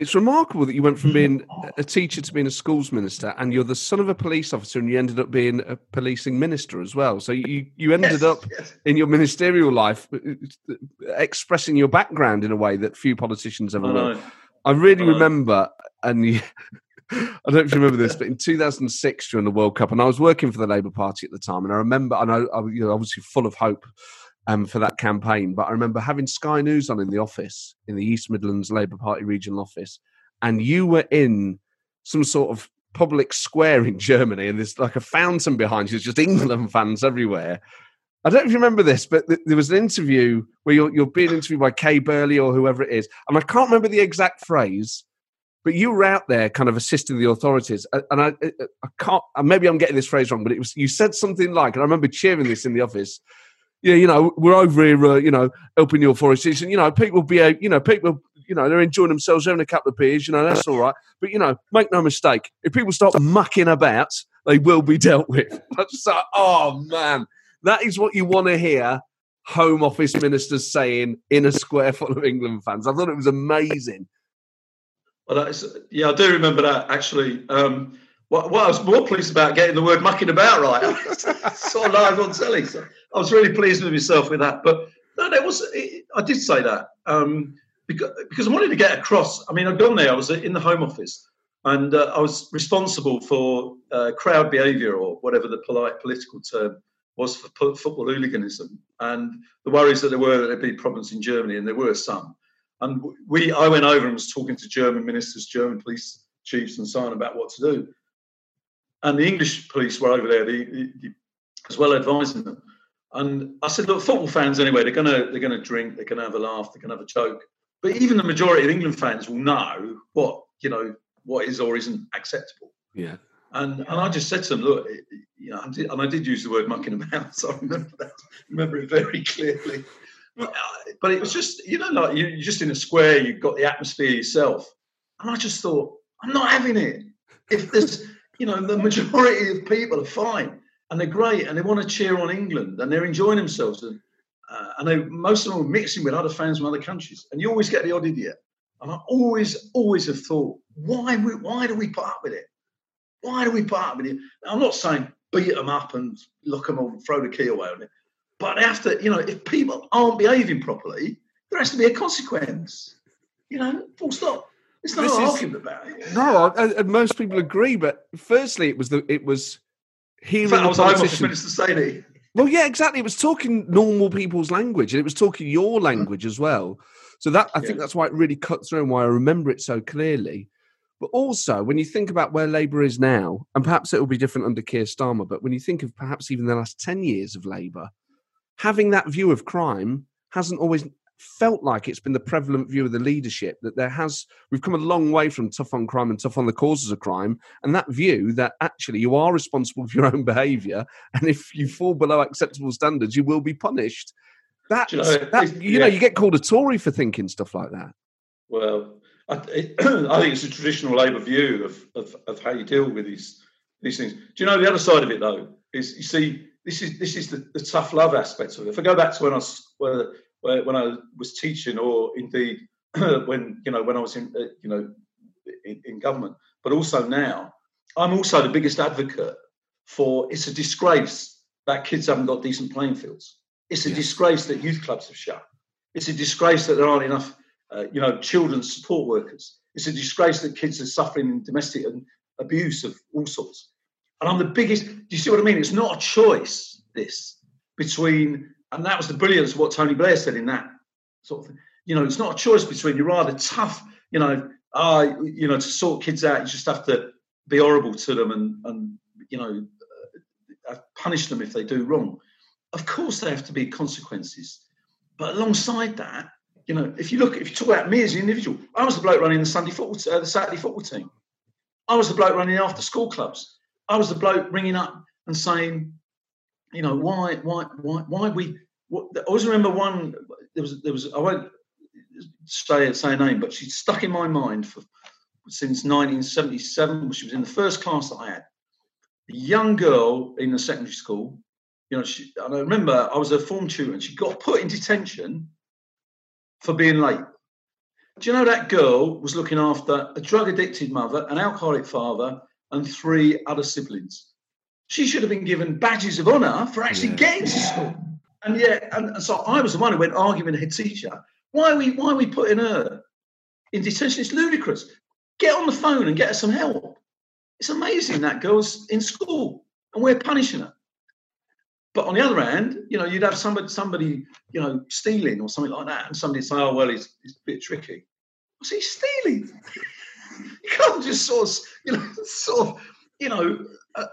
It's remarkable that you went from being a teacher to being a schools minister, and you're the son of a police officer, and you ended up being a policing minister as well. So you you ended Yes, up yes. in your ministerial life uh, expressing your background in a way that few politicians ever will. I really remember, and you, I don't know if you remember this, but in 2006 during the World Cup, and I was working for the Labour Party at the time, and I remember, and I, I was you know, obviously full of hope um, for that campaign, but I remember having Sky News on in the office, in the East Midlands Labour Party regional office, and you were in some sort of public square in Germany, and there's like a fountain behind you, there's just England fans everywhere. I don't know if you remember this, but th- there was an interview where you're, you're being interviewed by Kay Burley or whoever it is, and I can't remember the exact phrase, but you were out there kind of assisting the authorities, and I, I I can't. Maybe I'm getting this phrase wrong, but it was you said something like, and I remember cheering this in the office. Yeah, you know, we're over here, uh, you know, helping the authorities, and you know, people be, you know, people, you know, they're enjoying themselves, having a couple of beers, you know, that's all right. But you know, make no mistake, if people start mucking about, they will be dealt with. Just like, oh man, that is what you want to hear Home Office ministers saying in a square full of England fans. I thought it was amazing. Well, that's, yeah, I do remember that actually. Um, what, what I was more pleased about getting the word mucking about right. I saw live on telly, so I was really pleased with myself with that. But no, there was it, I did say that um, because because I wanted to get across. I mean, I'd gone there. I was in the Home Office, and uh, I was responsible for uh, crowd behaviour or whatever the polite political term was for pu- football hooliganism, and the worries that there were that there'd be problems in Germany, and there were some. And we, I went over and was talking to German ministers, German police chiefs, and so on about what to do. And the English police were over there, the, the, the- as well, advising them. And I said, look, football fans anyway, they're gonna they're gonna drink, they're gonna have a laugh, they're gonna have a joke. But even the majority of England fans will know what you know what is or isn't acceptable. Yeah. And and I just said to them, look, it- you know, I did, and I did use the word mucking about, so I remember that, remember it very clearly. But, uh, but it was just, you know, like you- you're just in a square, you've got the atmosphere yourself, and I just thought, I'm not having it. If there's, you know, the majority of people are fine and they're great and they want to cheer on England and they're enjoying themselves and uh, and they, most of them are mixing with other fans from other countries, and you always get the odd idiot. And I always, always have thought, why, we, why do we put up with it? Why do we put up with it? I'm not saying beat them up and lock them or throw the key away on it, but after, you know, if people aren't behaving properly, there has to be a consequence. You know, full stop. It's not This is- arguing about it. No, I, and most people agree. But firstly, it was the it was In hearing fact, I was Office politician. Minister saying Well, yeah, exactly. It was talking normal people's language, and it was talking your language as well. So that I think Yeah. that's why it really cut through, and why I remember it so clearly. But also, when you think about where Labour is now, and perhaps it will be different under Keir Starmer, but when you think of perhaps even the last ten years of Labour, having that view of crime hasn't always felt like it's been the prevalent view of the leadership that there has we've come a long way from tough on crime and tough on the causes of crime and that view that actually you are responsible for your own behavior and if you fall below acceptable standards you will be punished that, you know, that you know yeah. you get called a tory for thinking stuff like that Well, I, it, I think it's a traditional Labour view of, of, of how you deal with these these things. Do you know the other side of it though? Is you see this is this is the, the tough love aspect of it. If I go back to when I was when I was teaching, or indeed when you know when I was in uh, you know in, in government, but also now, I'm also the biggest advocate for. It's a disgrace that kids haven't got decent playing fields. It's a Yeah. disgrace that youth clubs have shut. It's a disgrace that there aren't enough uh, you know, children's support workers. It's a disgrace that kids are suffering in domestic and abuse of all sorts. And I'm the biggest. Do you see what I mean? It's not a choice. This between, and that was the brilliance of what Tony Blair said in that sort of thing. You know, it's not a choice between you're rather tough. You know, ah, you know, to sort kids out, you just have to be horrible to them and and you know, uh, punish them if they do wrong. Of course, there have to be consequences, but alongside that, you know, if you look, if you talk about me as an individual, I was the bloke running the Sunday football, t- uh, the Saturday football team. I was the bloke running after school clubs. I was the bloke ringing up and saying, you know, why, why, why, why we. What, I always remember one. There was, there was. I won't say say a name, but she's stuck in my mind for since 1977. She was in the first class that I had. A young girl in the secondary school. You know, she, and I remember I was a form tutor, and she got put in detention for being late. Do you know that girl was looking after a drug addicted mother, an alcoholic father, and three other siblings? She should have been given badges of honour for actually yeah. getting to school. And yeah, and so I was the one who went arguing with the head teacher. Why are we why are we putting her in detention? It's ludicrous. Get on the phone and get her some help. It's amazing that girl's in school and we're punishing her. But on the other hand, you know, you'd have somebody, somebody, you know, stealing or something like that, and somebody say, "Oh, well, he's, he's a bit tricky." What's he stealing? you can't just sort of, you know, sort of, you know, uh,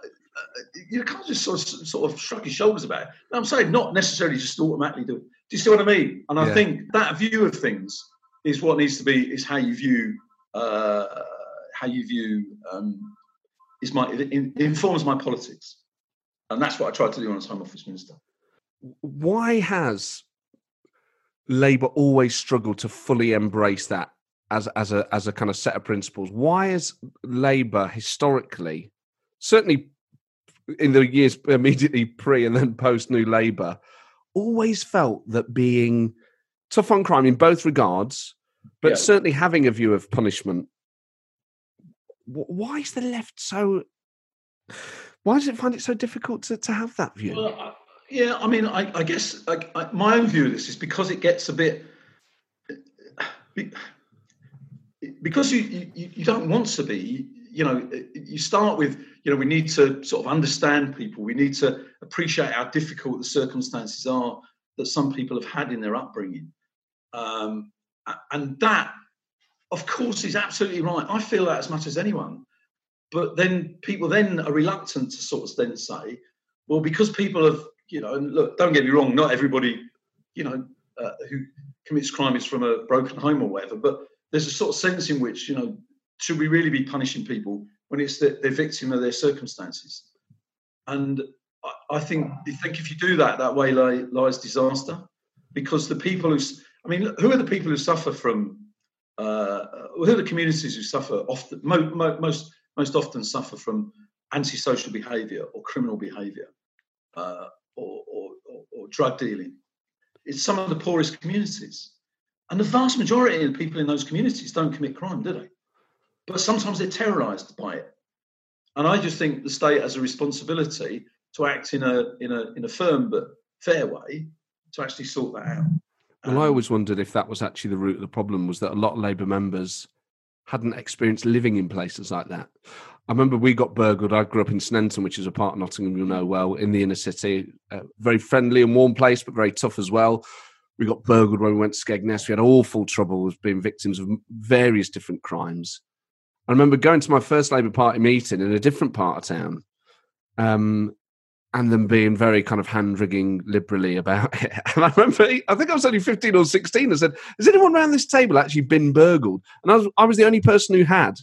you can't just sort of, sort of shrug your shoulders about it. I'm saying not necessarily just automatically do it. Do you see what I mean? And I yeah. think that view of things is what needs to be is how you view uh, how you view um, is my it, it informs my politics, and that's what I tried to do on as Home Office Minister. Why has Labour always struggled to fully embrace that as as a as a kind of set of principles? Why has Labour historically, certainly in the years immediately pre and then post New Labour, always felt that being tough on crime in both regards, but yeah. certainly having a view of punishment. Why is the left so? Why does it find it so difficult to, to have that view? Well, yeah, I mean, I, I guess I, I, my own view of this is because it gets a bit because you, you, you don't want to be you know, you start with, you know, we need to sort of understand people. We need to appreciate how difficult the circumstances are that some people have had in their upbringing. Um, and that, of course, is absolutely right. I feel that as much as anyone. But then people then are reluctant to sort of then say, well, because people have, you know, and look, don't get me wrong, not everybody, you know, uh, who commits crime is from a broken home or whatever, but there's a sort of sense in which, you know, should we really be punishing people when it's the, the victim of their circumstances? And I, I think I think if you do that, that way lies disaster, because the people who I mean, who are the people who suffer from? Uh, who are the communities who suffer often mo, mo, most most often suffer from antisocial behaviour or criminal behaviour uh, or, or, or, or drug dealing? It's some of the poorest communities. And the vast majority of people in those communities don't commit crime, do they? But sometimes they're terrorized by it. And I just think the state has a responsibility to act in a in a in a firm but fair way to actually sort that out. Well, um, I always wondered if that was actually the root of the problem was that a lot of Labour members hadn't experienced living in places like that. I remember we got burgled. I grew up in Sneinton, which is a part of Nottingham you know well, in the inner city. A very friendly and warm place, but very tough as well. We got burgled when we went to Skegness. We had awful trouble with being victims of various different crimes. I remember going to my first Labour Party meeting in a different part of town, um, and them being very kind of hand wringing liberally about it. And I remember, I think I was only 15 or 16. I said, Has anyone around this table actually been burgled? And I was, I was the only person who had.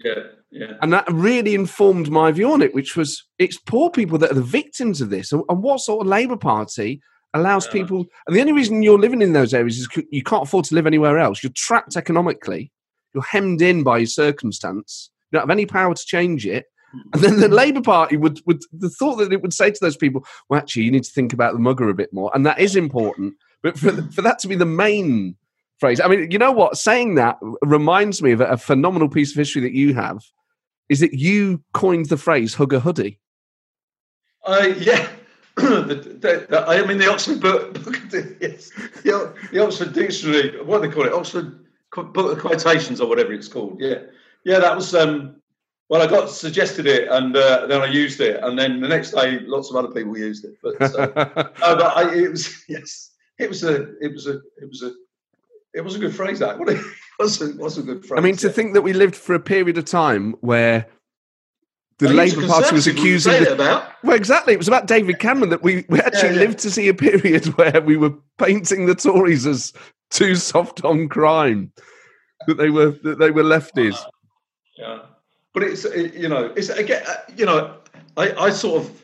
Yeah, yeah. And that really informed my view on it, which was it's poor people that are the victims of this. And, and what sort of Labour Party allows yeah. people. And the only reason you're living in those areas is you can't afford to live anywhere else. You're trapped economically you're hemmed in by your circumstance. You don't have any power to change it. And then the Labour Party would, would the thought that it would say to those people, well, actually, you need to think about the mugger a bit more. And that is important. But for, for that to be the main phrase, I mean, you know what? Saying that reminds me of a, a phenomenal piece of history that you have is that you coined the phrase hug a hoodie. Uh, yeah. the, the, the, I mean, the Oxford book, yes, the, the Oxford Dictionary, what do they call it? Oxford book of quotations or whatever it's called. Yeah, yeah, that was. Um, well, I got suggested it, and uh, then I used it, and then the next day, lots of other people used it. But, uh, no, but I, it was yes, it was a, it was a, it was a, it was a good phrase. That what it was a, was a good phrase. I mean, to yeah. think that we lived for a period of time where the Labour Party was accusing. The, well, exactly. It was about David Cameron that we, we actually yeah, yeah. lived to see a period where we were painting the Tories as too soft on crime that they were that they were lefties. Uh, yeah, but it's you know it's again uh, you know I, I sort of,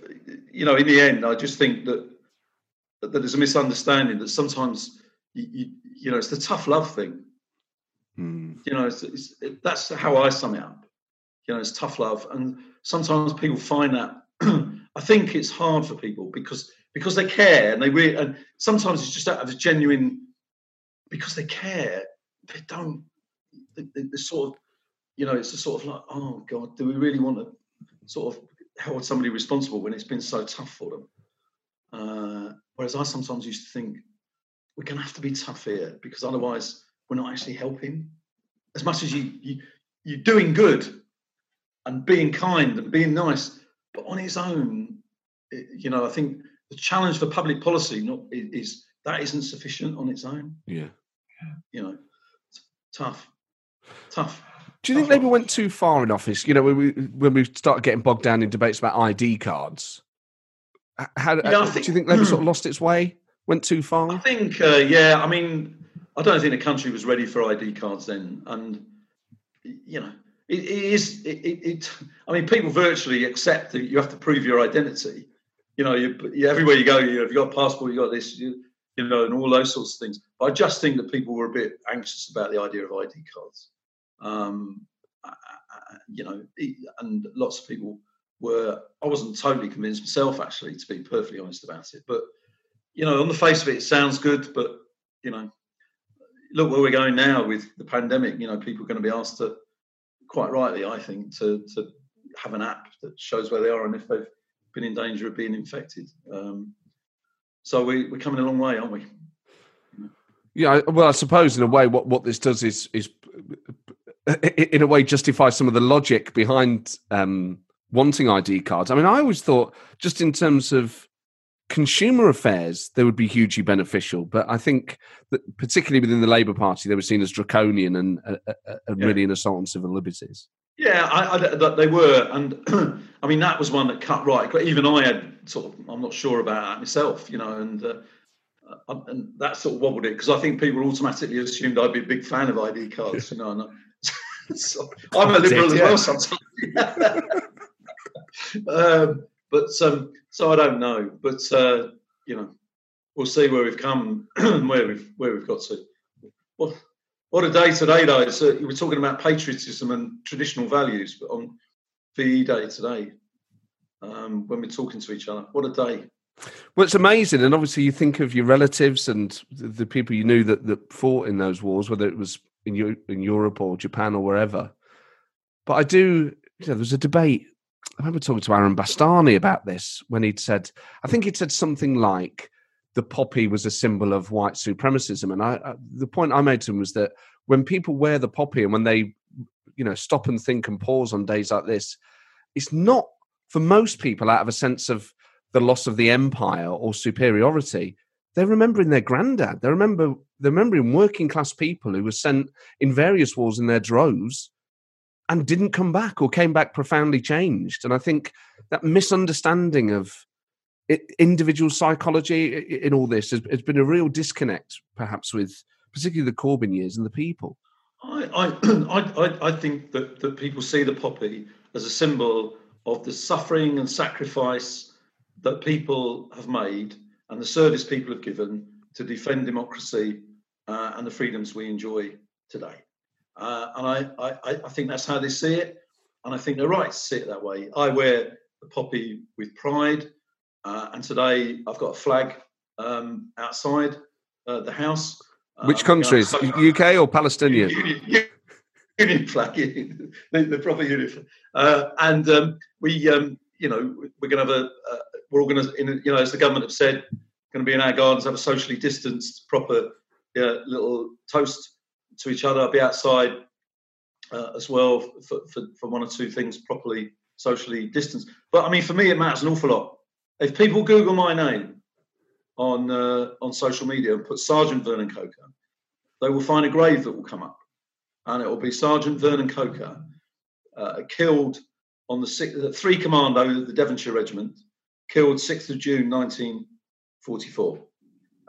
you know, in the end, I just think that that there's a misunderstanding that sometimes, you, you, you know, it's the tough love thing. Mm. You know, it's, it's, it, that's how I sum it up. You know, it's tough love, and sometimes people find that. I think it's hard for people because because they care and they really and sometimes it's just out of a genuine because they care. They don't. They, they, they sort of, you know, it's a sort of like, oh God, do we really want to sort of hold somebody responsible when it's been so tough for them? Uh, whereas I sometimes used to think we're going to have to be tough here because otherwise we're not actually helping. As much as you, you you're doing good and being kind and being nice, but on its own, it, you know, I think the challenge for public policy not is that isn't sufficient on its own. Yeah, you know, tough, tough. Do you think Labour went too far in office? You know, when we when we started getting bogged down in debates about ID cards, how yeah, think, do you think Labour sort of lost its way? Went too far? I think, uh, yeah. I mean, I don't think the country was ready for ID cards then, and you know, it, it is. It, it, it, I mean, people virtually accept that you have to prove your identity. You know, you, everywhere you go, you you got a passport, you've got this, you, you know, and all those sorts of things. But I just think that people were a bit anxious about the idea of ID cards. Um, you know, and lots of people were. I wasn't totally convinced myself, actually, to be perfectly honest about it. But you know, on the face of it, it sounds good. But you know, look where we're going now with the pandemic. You know, people are going to be asked to, quite rightly, I think, to to have an app that shows where they are and if they've been in danger of being infected. Um, so we, we're coming a long way, aren't we? Yeah, well, I suppose in a way, what, what this does is is in a way justify some of the logic behind um, wanting ID cards. I mean, I always thought just in terms of consumer affairs, they would be hugely beneficial. But I think that particularly within the Labour Party, they were seen as draconian and, uh, uh, uh yeah. really an assault on civil liberties. Yeah, I, I, they were, and I mean that was one that cut right. Even I had sort of, I'm not sure about that myself, you know, and uh, and that sort of wobbled it because I think people automatically assumed I'd be a big fan of ID cards, you know. And so I'm a liberal as well sometimes. um, but um, so I don't know. But uh, you know, we'll see where we've come and where we've where we've got to. Well, what a day today, though! So we're talking about patriotism and traditional values, but on VE Day today, um, when we're talking to each other, what a day! Well, it's amazing, and obviously you think of your relatives and the people you knew that, that fought in those wars, whether it was in in Europe or Japan or wherever. But I do, you know, there was a debate. I remember talking to Aaron Bastani about this when he'd said, I think he'd said something like the poppy was a symbol of white supremacism, and I, I the point I made to him was that when people wear the poppy and when they, you know, stop and think and pause on days like this, it's not for most people out of a sense of the loss of the empire or superiority they're remembering their granddad. They remember they're remembering working class people who were sent in various wars in their droves and didn't come back or came back profoundly changed. And I think that misunderstanding of it, individual psychology in all this has, has, been a real disconnect, perhaps with particularly the Corbyn years and the people. I, I, I, I think that, that people see the poppy as a symbol of the suffering and sacrifice that people have made and the service people have given to defend democracy uh, and the freedoms we enjoy today. Uh, and I, I, I think that's how they see it. And I think they're right to see it that way. I wear the poppy with pride. Uh, and today I've got a flag um, outside uh, the house. Uh, Which countries? UK or Palestinian? Union, flag, the, the proper union. Uh, and um, we, um, you know, we're going to have a, a we're all going to, you know, as the government have said, going to be in our gardens, have a socially distanced, proper little toast to each other. I'll be outside uh, as well for, for, for, one or two things properly socially distanced. But I mean, for me, it matters an awful lot. If people Google my name on uh, on social media and put Sergeant Vernon Coaker, they will find a grave that will come up, and it will be Sergeant Vernon Coaker, uh, killed on the six, three commando, the Devonshire Regiment, killed 6th of June 1944,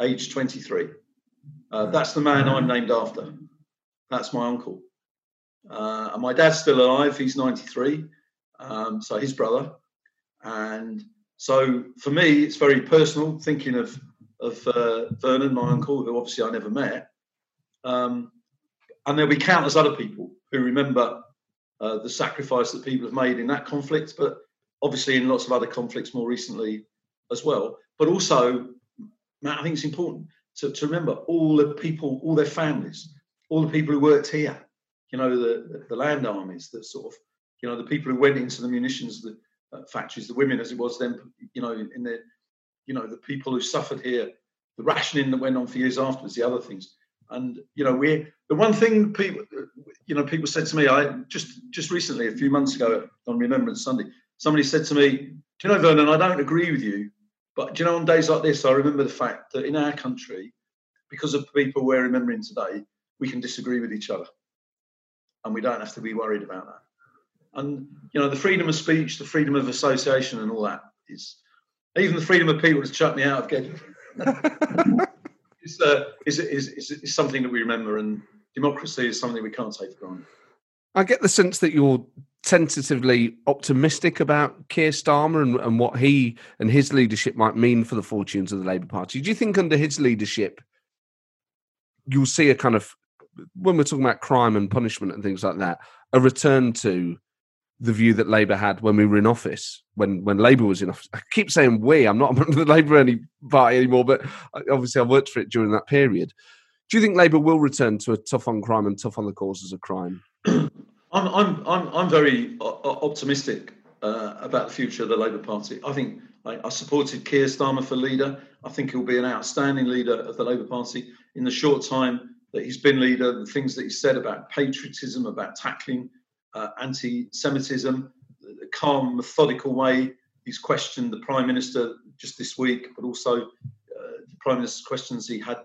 age 23. Uh, that's the man I'm named after. That's my uncle. Uh, and my dad's still alive. He's 93. Um, so his brother. And so for me, it's very personal. Thinking of of uh, Vernon, my uncle, who obviously I never met, um, and there'll be countless other people who remember uh, the sacrifice that people have made in that conflict, but obviously in lots of other conflicts more recently as well. But also, Matt, I think it's important to, to remember all the people, all their families, all the people who worked here. You know, the, the land armies that sort of, you know, the people who went into the munitions the, factories, the women as it was then, you know, in the, you know, the people who suffered here, the rationing that went on for years afterwards, the other things. And you know, we the one thing people, you know, people said to me, I just just recently, a few months ago on Remembrance Sunday, somebody said to me, "Do you know, Vernon? I don't agree with you, but do you know, on days like this, I remember the fact that in our country, because of people we're remembering today, we can disagree with each other, and we don't have to be worried about that. And you know, the freedom of speech, the freedom of association, and all that is even the freedom of people to chuck me out of Gedling. is, uh, is, is, is, is something that we remember, and democracy is something we can't take for granted. I get the sense that you're tentatively optimistic about Keir Starmer and, and what he and his leadership might mean for the fortunes of the Labour Party. Do you think under his leadership you'll see a kind of when we're talking about crime and punishment and things like that, a return to the view that Labour had when we were in office, when when Labour was in office. I keep saying we. I'm not a member of the Labour any party anymore, but obviously I worked for it during that period. Do you think Labour will return to a tough on crime and tough on the causes of crime? I'm I'm I'm I'm very optimistic uh, about the future of the Labour Party. I think I, I, supported Keir Starmer for leader. I think he'll be an outstanding leader of the Labour Party in the short time that he's been leader. The things that he said about patriotism, about tackling uh, anti-Semitism, the calm, methodical way he's questioned the Prime Minister just this week, but also uh, the Prime Minister's questions he had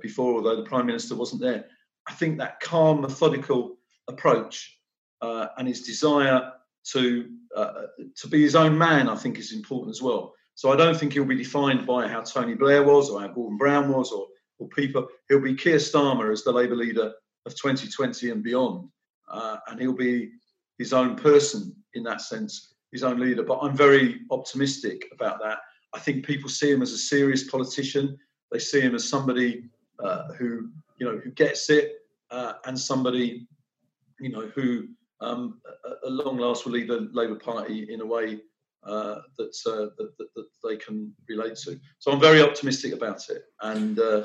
before, although the Prime Minister wasn't there. I think that calm, methodical approach uh, and his desire to uh, to be his own man, I think, is important as well. So I don't think he'll be defined by how Tony Blair was or how Gordon Brown was or or people. He'll be Keir Starmer as the Labour leader of 2020 and beyond, uh, and he'll be his own person in that sense, his own leader. But I'm very optimistic about that. I think people see him as a serious politician. They see him as somebody uh, who you know who gets it, uh, and somebody you know who um, at long last will lead the Labour Party in a way uh, that, uh, that, that, that, they can relate to. So I'm very optimistic about it, and uh,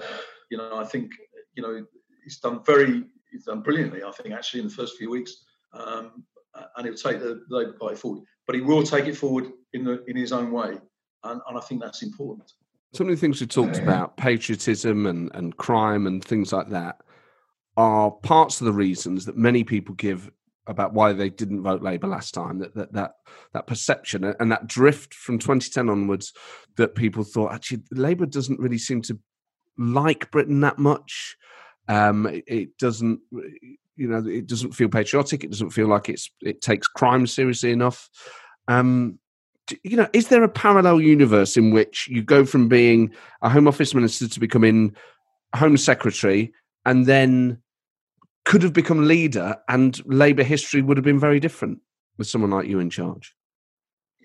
you know I think you know he's done very he's done brilliantly. I think actually in the first few weeks, um, and he'll take the Labour Party forward. But he will take it forward in the in his own way, and, and I think that's important. Some of the things we talked about, patriotism and, and crime and things like that, are parts of the reasons that many people give about why they didn't vote Labour last time. That that that that perception and that drift from 2010 onwards, that people thought actually Labour doesn't really seem to like Britain that much. Um, it, it, doesn't, you know, it doesn't feel patriotic. It doesn't feel like it's it takes crime seriously enough. Um, you know, is there a parallel universe in which you go from being a Home Office minister to becoming Home Secretary, and then could have become leader, and Labour history would have been very different with someone like you in charge.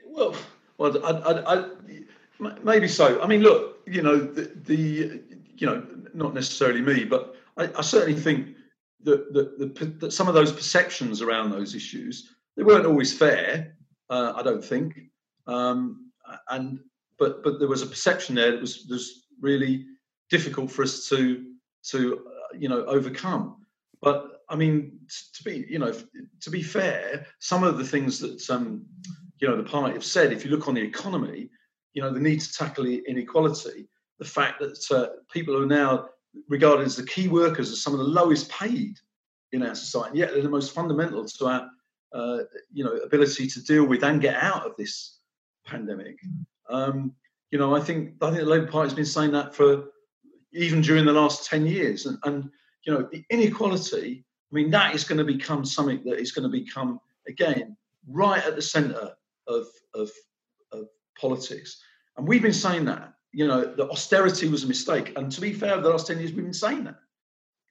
Well, well, I, I, I, maybe so. I mean, look, you know, the, the you know, not necessarily me, but I, certainly think that, that, the, that some of those perceptions around those issues they weren't always fair. Uh, I don't think, um, and but but there was a perception there that was was really difficult for us to to uh, you know overcome. But I mean, to be you know to be fair, some of the things that um, you know the party have said, if you look on the economy, you know the need to tackle inequality, the fact that uh, people are now regarded as the key workers as some of the lowest paid in our society, yet they're the most fundamental to our uh, you know ability to deal with and get out of this pandemic. Um, you know, I think I think the Labour Party has been saying that for even during the last ten years, and, and you know, the inequality, I mean, that is going to become something that is going to become, again, right at the centre of, of, of politics. And we've been saying that, you know, that austerity was a mistake. And to be fair, the last 10 years, we've been saying that.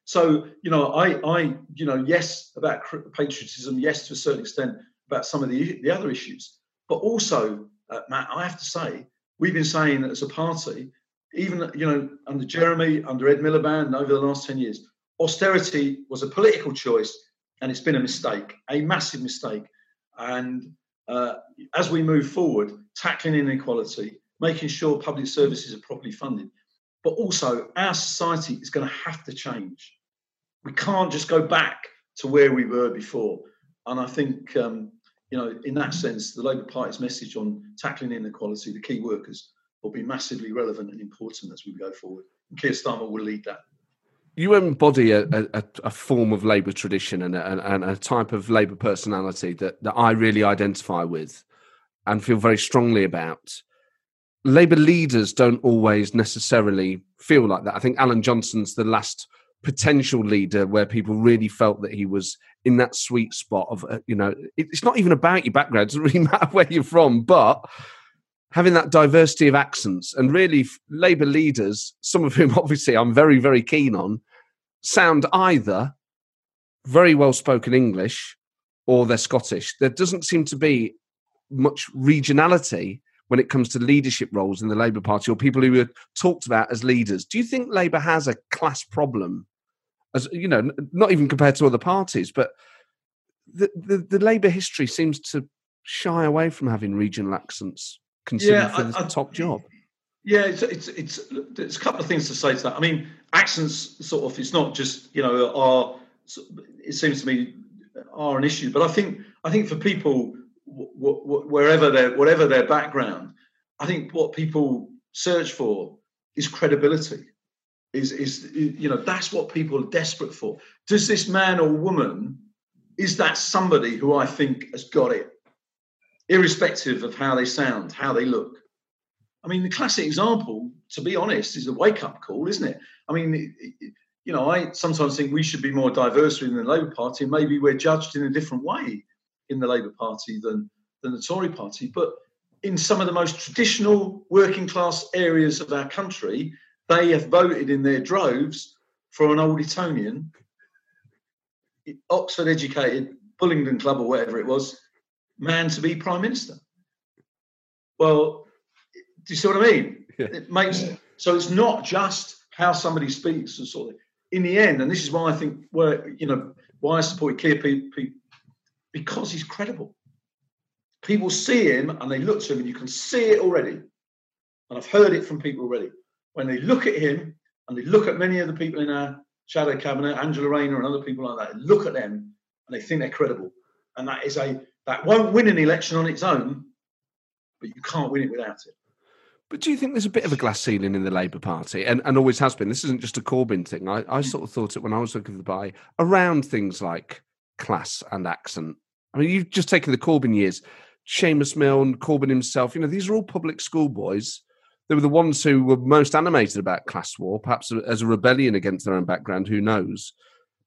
So, you know, I, I, you know, yes, about patriotism, yes, to a certain extent, about some of the, the other issues, but also uh, Matt, I have to say, we've been saying as a party, even you know under Jeremy, under Ed Miliband, over the last ten years, austerity was a political choice, and it's been a mistake, a massive mistake. And uh, as we move forward, tackling inequality, making sure public services are properly funded, but also our society is going to have to change. We can't just go back to where we were before. And I think, um, you know, in that sense, the Labour Party's message on tackling inequality, the key workers, will be massively relevant and important as we go forward. And Keir Starmer will lead that. You embody a, a, a form of Labour tradition and a, and a type of Labour personality that, that I really identify with and feel very strongly about. Labour leaders don't always necessarily feel like that. I think Alan Johnson's the last potential leader where people really felt that he was in that sweet spot of, uh, you know, it's not even about your background, it doesn't really matter where you're from, but having that diversity of accents and really Labour leaders, some of whom obviously I'm very, very keen on, sound either very well spoken English or they're Scottish. There doesn't seem to be much regionality when it comes to leadership roles in the Labour Party or people who are talked about as leaders. Do you think Labour has a class problem? As you know, not even compared to other parties, but the, the, the Labour history seems to shy away from having regional accents considered yeah, for the I, top job. Yeah, it's, it's it's there's a couple of things to say to that. I mean, accents sort of it's not just you know are it seems to me are an issue, but I think I think for people wherever their whatever their background, I think what people search for is credibility. Is is you know that's what people are desperate for. Does this man or woman is that somebody who I think has got it? irrespective of how they sound, how they look. I mean, the classic example, to be honest, is a wake up call, isn't it? I mean, you know, I sometimes think we should be more diverse in the Labour Party. Maybe we're judged in a different way in the Labour Party than, than the Tory Party. But in some of the most traditional working class areas of our country, they have voted in their droves for an old Etonian, Oxford educated, Bullingdon Club or whatever it was, man to be prime minister. Well, do you see what I mean? Yeah. It makes so it's not just how somebody speaks and sort of in the end, and this is why I think where you know why I support Keir people because he's credible. People see him and they look to him, and you can see it already. And I've heard it from people already. When they look at him and they look at many of the people in our shadow cabinet, Angela Rayner and other people like that, look at them and they think they're credible. And that is a that won't win an election on its own, but you can't win it without it. But do you think there's a bit of a glass ceiling in the Labour Party, and, and always has been? This isn't just a Corbyn thing. I, I sort of thought it when I was looking for the buy around things like class and accent. I mean, you've just taken the Corbyn years, Seumas Milne, Corbyn himself. You know, these are all public school boys. They were the ones who were most animated about class war, perhaps as a rebellion against their own background. Who knows?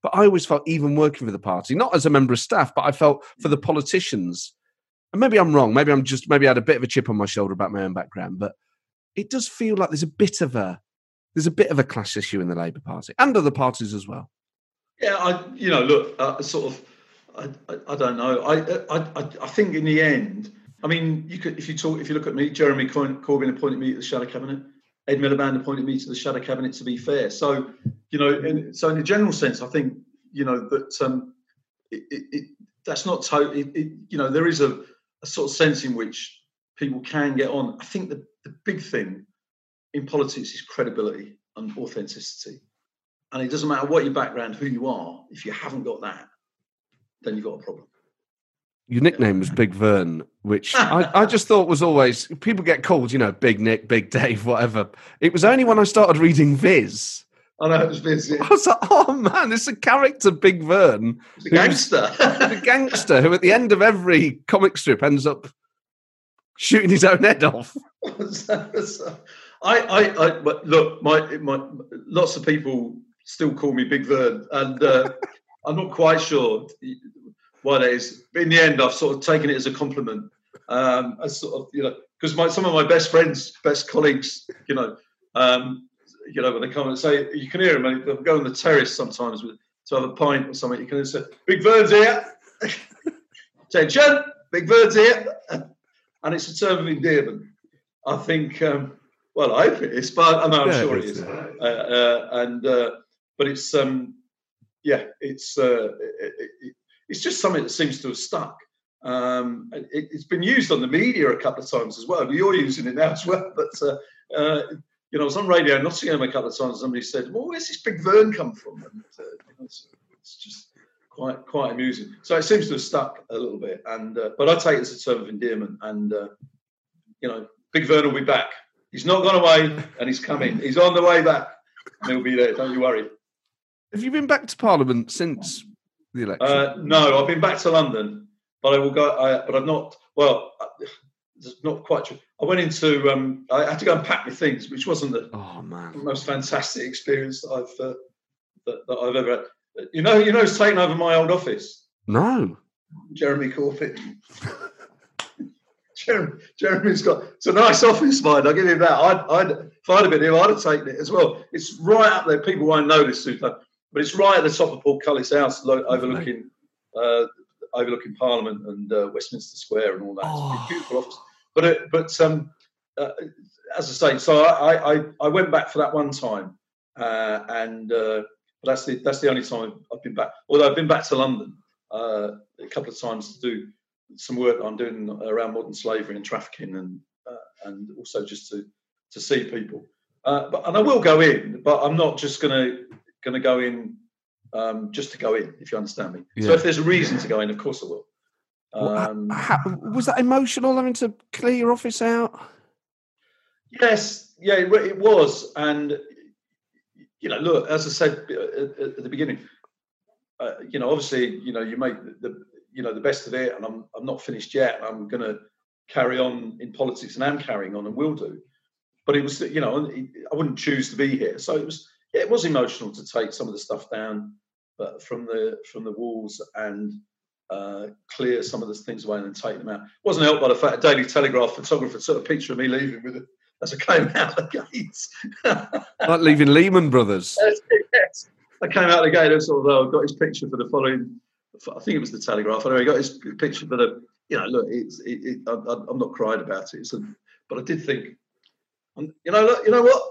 But I always felt, even working for the party, not as a member of staff, but I felt for the politicians, and maybe I'm wrong, maybe I'm just, maybe I had a bit of a chip on my shoulder about my own background, but it does feel like there's a bit of a, there's a bit of a class issue in the Labour Party and other parties as well. Yeah, I, you know, look, uh, sort of, I, I, don't know. I, I, I think in the end, I mean, you could, if you talk, if you look at me, Jeremy Corbyn appointed me to the shadow cabinet. Ed Miliband appointed me to the shadow cabinet. To be fair, so you know, in, so in a general sense, I think you know that um, it, it, it, that's not totally. you know, there is a, a, sort of sense in which people can get on. I think the, the big thing in politics is credibility and authenticity, and it doesn't matter what your background, who you are. If you haven't got that, then you've got a problem. Your nickname was Big Vern, which I, I, just thought was always people get called, you know, Big Nick, Big Dave, whatever. It was only when I started reading Viz. I know it was Viz. Yeah. I was like, oh man, it's a character, Big Vern. It's a gangster. a gangster who at the end of every comic strip ends up shooting his own head off. I, I, I look, my, my, lots of people still call me Big Vern, and uh, I'm not quite sure what it is. But in the end, I've sort of taken it as a compliment. Um, as sort of, you know, because my some of my best friends, best colleagues, you know, um, you know, when they come and say, you can hear them, and they'll go on the terrace sometimes with, to have a pint or something. You can say, "Big Bird's here." Attention, Big Bird's here. and it's a term of endearment. I think. Um, well, I hope it is, but I'm Yeah, sure it it is, is. Uh, uh, and uh, but it's um, yeah, it's uh, it, it, it's just something that seems to have stuck. Um, it, it's been used on the media a couple of times as well. You're using it now as well, but uh, uh, you know, I was on radio in Nottingham a couple of times. Somebody said, "Well, where's this big Vern come from?" And uh, it's, it's just quite quite amusing. So it seems to have stuck a little bit. And uh, but I take it as a term of endearment. And uh, you know, Big Vern will be back. He's not gone away, and he's coming. He's on the way back, and he'll be there. Don't you worry. Have you been back to Parliament since the election? Uh, no, I've been back to London, but I will go. I, but I've not. Well, it's not quite true. I went into. Um, I had to go and pack my things, which wasn't the oh man, most fantastic experience that I've uh, that, that I've ever had. You know, you know, who's taken over my old office. no. Jeremy Corbyn. Jeremy, Jeremy's got it's a nice office, mine. I'll give him that. I'd, I'd if I'd have been him, I'd have taken it as well. It's right up there. People won't know this, Super, but it's right at the top of Paul Portcullis House, lo- overlooking uh, overlooking Parliament and uh, Westminster Square and all that. It's a Oh. beautiful office. But it, but um, uh, as I say, so I, I I went back for that one time, uh, and uh, that's the that's the only time I've been back. Although I've been back to London uh, a couple of times to do some work I'm doing around modern slavery and trafficking, and uh, and also just to to see people. Uh, but and I will go in, but I'm not just gonna gonna go in um, just to go in. If you understand me. So if there's a reason to go in, of course I will. Well, Um, how- was that emotional having to clear your office out? Yes, yeah, it, it was, and you know, look, as I said uh, at, at the beginning, uh, you know, obviously, you know, you make the, the you know the best of it, and I'm I'm not finished yet. I'm going to carry on in politics, and I'm carrying on, and will do. But it was, you know, I wouldn't choose to be here, so it was, yeah, it was emotional to take some of the stuff down, but from the from the walls and uh, clear some of the things away and then take them out. wasn't helped by the fact a Daily Telegraph photographer took a picture of me leaving with it as I came out of the gates. Like leaving Lehman Brothers. yes. I came out of the gate and sort of oh, got his picture for the following. I think it was the Telegraph. Anyway, he got his picture for the. You know, look, it's. It, it, I, I- I'm not crying about it. A, but I did think, you know, look, you know what?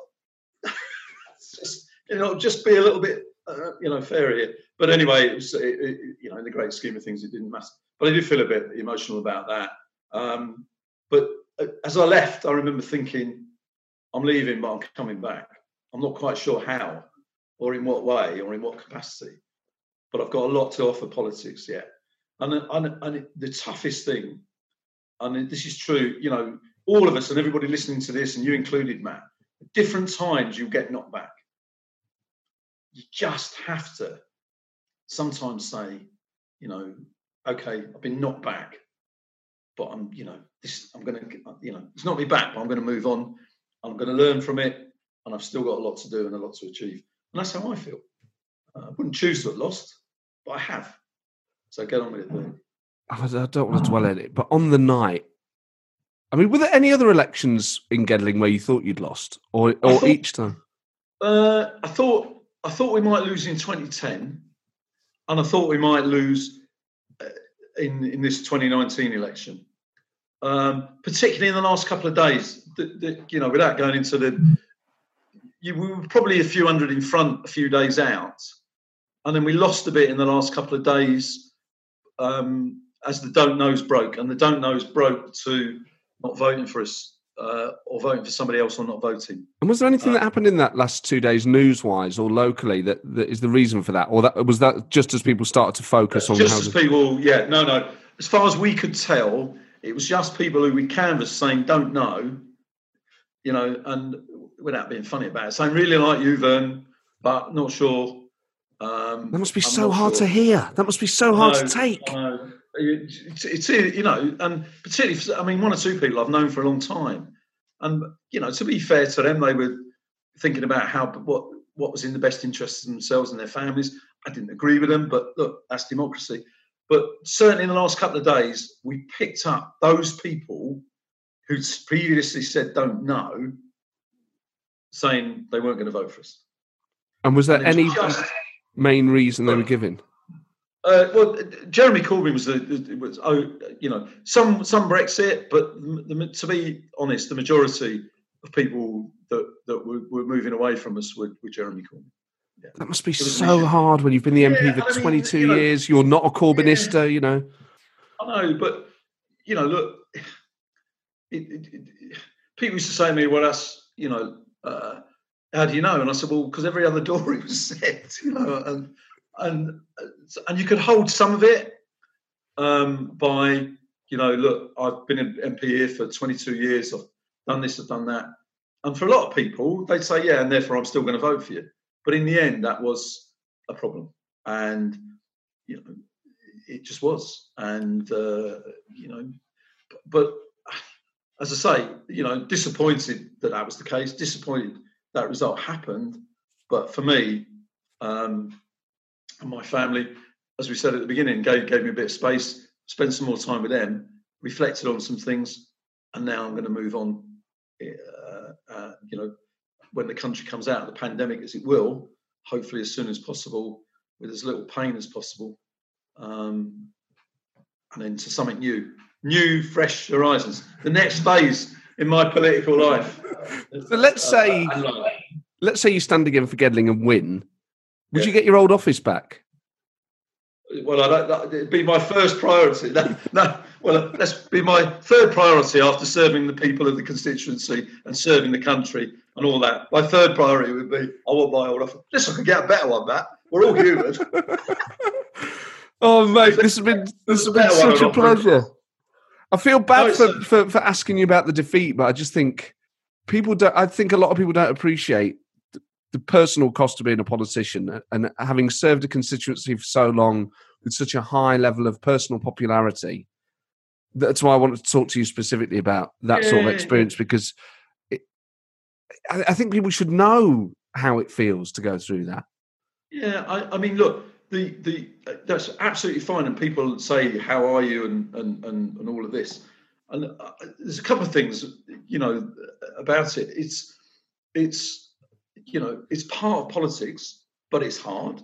You know, just be a little bit, uh, you know, fair here. But anyway, it was, it, it, you know, in the great scheme of things, it didn't matter. But I did feel a bit emotional about that. Um, but uh, as I left, I remember thinking, I'm leaving, but I'm coming back. I'm not quite sure how or in what way or in what capacity. But I've got a lot to offer politics yet. And, and, and the toughest thing, and this is true, you know, all of us and everybody listening to this, and you included, Matt, at different times you'll get knocked back. You just have to sometimes say, you know, okay, I've been knocked back, but I'm, you know, this, I'm going to, you know, it's not me back, but I'm going to move on. I'm going to learn from it, and I've still got a lot to do and a lot to achieve. And that's how I feel. Uh, I wouldn't choose to have lost, but I have. So get on with it. I I don't want to dwell on it, but on the night, I mean, were there any other elections in Gedling where you thought you'd lost, or or thought- each time? Uh, I thought I thought we might lose in 2010, and I thought we might lose uh, in in this 2019 election, um, particularly in the last couple of days. The, the, you know, without going into the, you we were probably a few hundred in front a few days out, and then we lost a bit in the last couple of days um, as the don't knows broke, and the don't knows broke to not voting for us uh, or voting for somebody else or not voting. And was there anything Uh, that happened in that last two days, news-wise or locally, that, that is the reason for that, or that was that just as people started to focus on just as people, yeah, no, no. As far as we could tell, it was just people who we canvassed saying don't know, you know, and without being funny about it, saying really like you, Vern, but not sure. Um, that must be I'm so hard sure. to hear. That must be so hard to take. no. It's, it's you know, and particularly, for, I mean, one or two people I've known for a long time, and you know, to be fair to them, they were thinking about how what what was in the best interest of themselves and their families. I didn't agree with them, but look, that's democracy. But certainly in the last couple of days, we picked up those people who previously said don't know, saying they weren't going to vote for us. And was there And any just- main reason they were giving? Uh, well, Jeremy Corbyn was the was oh, you know some some Brexit, but the, to be honest, the majority of people that that were, were moving away from us were, were Jeremy Corbyn. Yeah. That must be so hard when you've been the MP yeah, for I mean, 22 you know, years. You're not a Corbynista, yeah, you know. I know, but you know, look, it, it, it, people used to say to me, "Well, that's you know." Uh, how do you know? And I said, well, because every other door it was set, you know, and and and you could hold some of it um, by, you know, look, I've been an MP here for 22 years. I've done this, I've done that, and for a lot of people, they'd say, yeah, and therefore I'm still going to vote for you. But in the end, that was a problem, and you know, it just was, and uh, you know, but as I say, you know, disappointed that that was the case. Disappointed that result happened. But for me um, and my family, as we said at the beginning, gave, gave me a bit of space, spent some more time with them, reflected on some things, and now I'm going to move on. Uh, uh, you know, when the country comes out of the pandemic, as it will, hopefully as soon as possible, with as little pain as possible, um, and into something new, new, fresh horizons. The next phase in my political life. So let's say, uh, let's say you stand again for Gedling and win. Would yeah. you get your old office back? Well, I don't, it'd be my first priority. No, no, well, that's be my third priority after serving the people of the constituency and serving the country and all that. My third priority would be I want my old office. Listen, I could get a better one, Matt. We're all human. oh, mate, this has been this has been such a pleasure. I feel bad no, for, for, for asking you about the defeat, but I just think people don't. I think a lot of people don't appreciate the, personal cost of being a politician and having served a constituency for so long with such a high level of personal popularity. That's why I wanted to talk to you specifically about that yeah. sort of experience because it, I, I think people should know how it feels to go through that. Yeah, I, I mean, look, the the that's absolutely fine. And people say, "How are you?" and and and, and all of this. And uh, there's a couple of things, you know, about it. It's it's you know it's part of politics, but it's hard.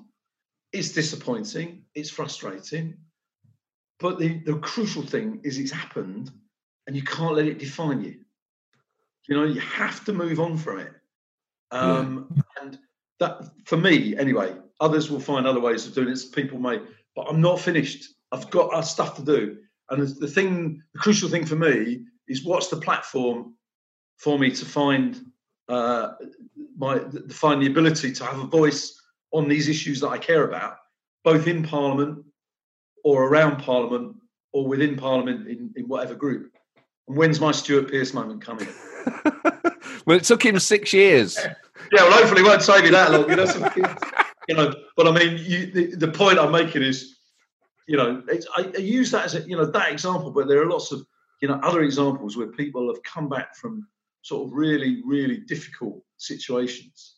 It's disappointing. It's frustrating. But the, the crucial thing is it's happened, and you can't let it define you. You know, you have to move on from it. Um, yeah. And that, for me, anyway, Others will find other ways of doing it. People may, but I'm not finished. I've got stuff to do. And the thing, the crucial thing for me is what's the platform for me to find uh, my find the ability to have a voice on these issues that I care about, both in Parliament or around Parliament or within Parliament in, in whatever group. And when's my Stuart Pearce moment coming? well, it took him six years. yeah, well, hopefully, it won't take me that long. You know, you know, but I mean, you, the, the, point I'm making is, you know, I, I, use that as a, you know, that example, but there are lots of, you know, other examples where people have come back from sort of really, really difficult situations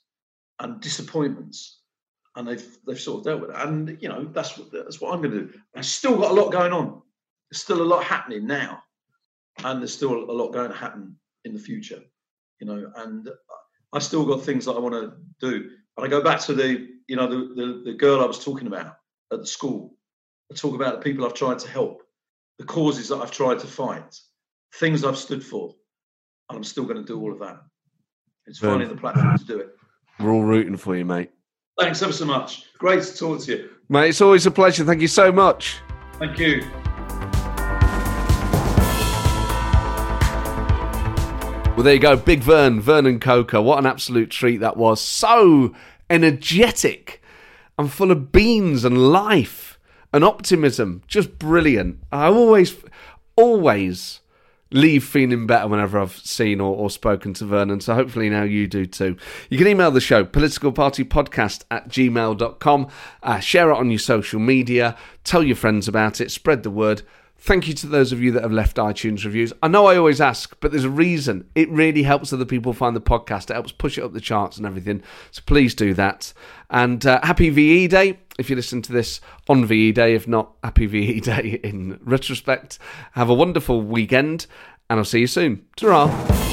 and disappointments, and they've they've sort of dealt with it. And you know, that's what that's what I'm going to do. I've still got a lot going on. There's still a lot happening now, and there's still a lot going to happen in the future. You know, and I still got things that I want to do. And I go back to the you know, the, the, the girl I was talking about at the school. I talk about the people I've tried to help, the causes that I've tried to fight, things I've stood for. And I'm still going to do all of that. It's finding the platform to do it. We're all rooting for you, mate. Thanks ever so much. Great to talk to you. Mate, it's always a pleasure. Thank you so much. Thank you. Well, there you go. Big Vern, Vernon Coaker. What an absolute treat that was. So energetic and full of beans and life and optimism. Just brilliant. I always, always leave feeling better whenever I've seen or, or, spoken to Vernon. So hopefully now you do too. You can email the show, politicalpartypodcast at gmail.com. Uh, share it on your social media. Tell your friends about it. Spread the word. Thank you to those of you that have left iTunes reviews. I know I always ask, but there's a reason. It really helps other people find the podcast. It helps push it up the charts and everything. So please do that. And uh, happy VE Day if you listen to this on VE Day. If not, happy VE Day in retrospect. Have a wonderful weekend, and I'll see you soon. ta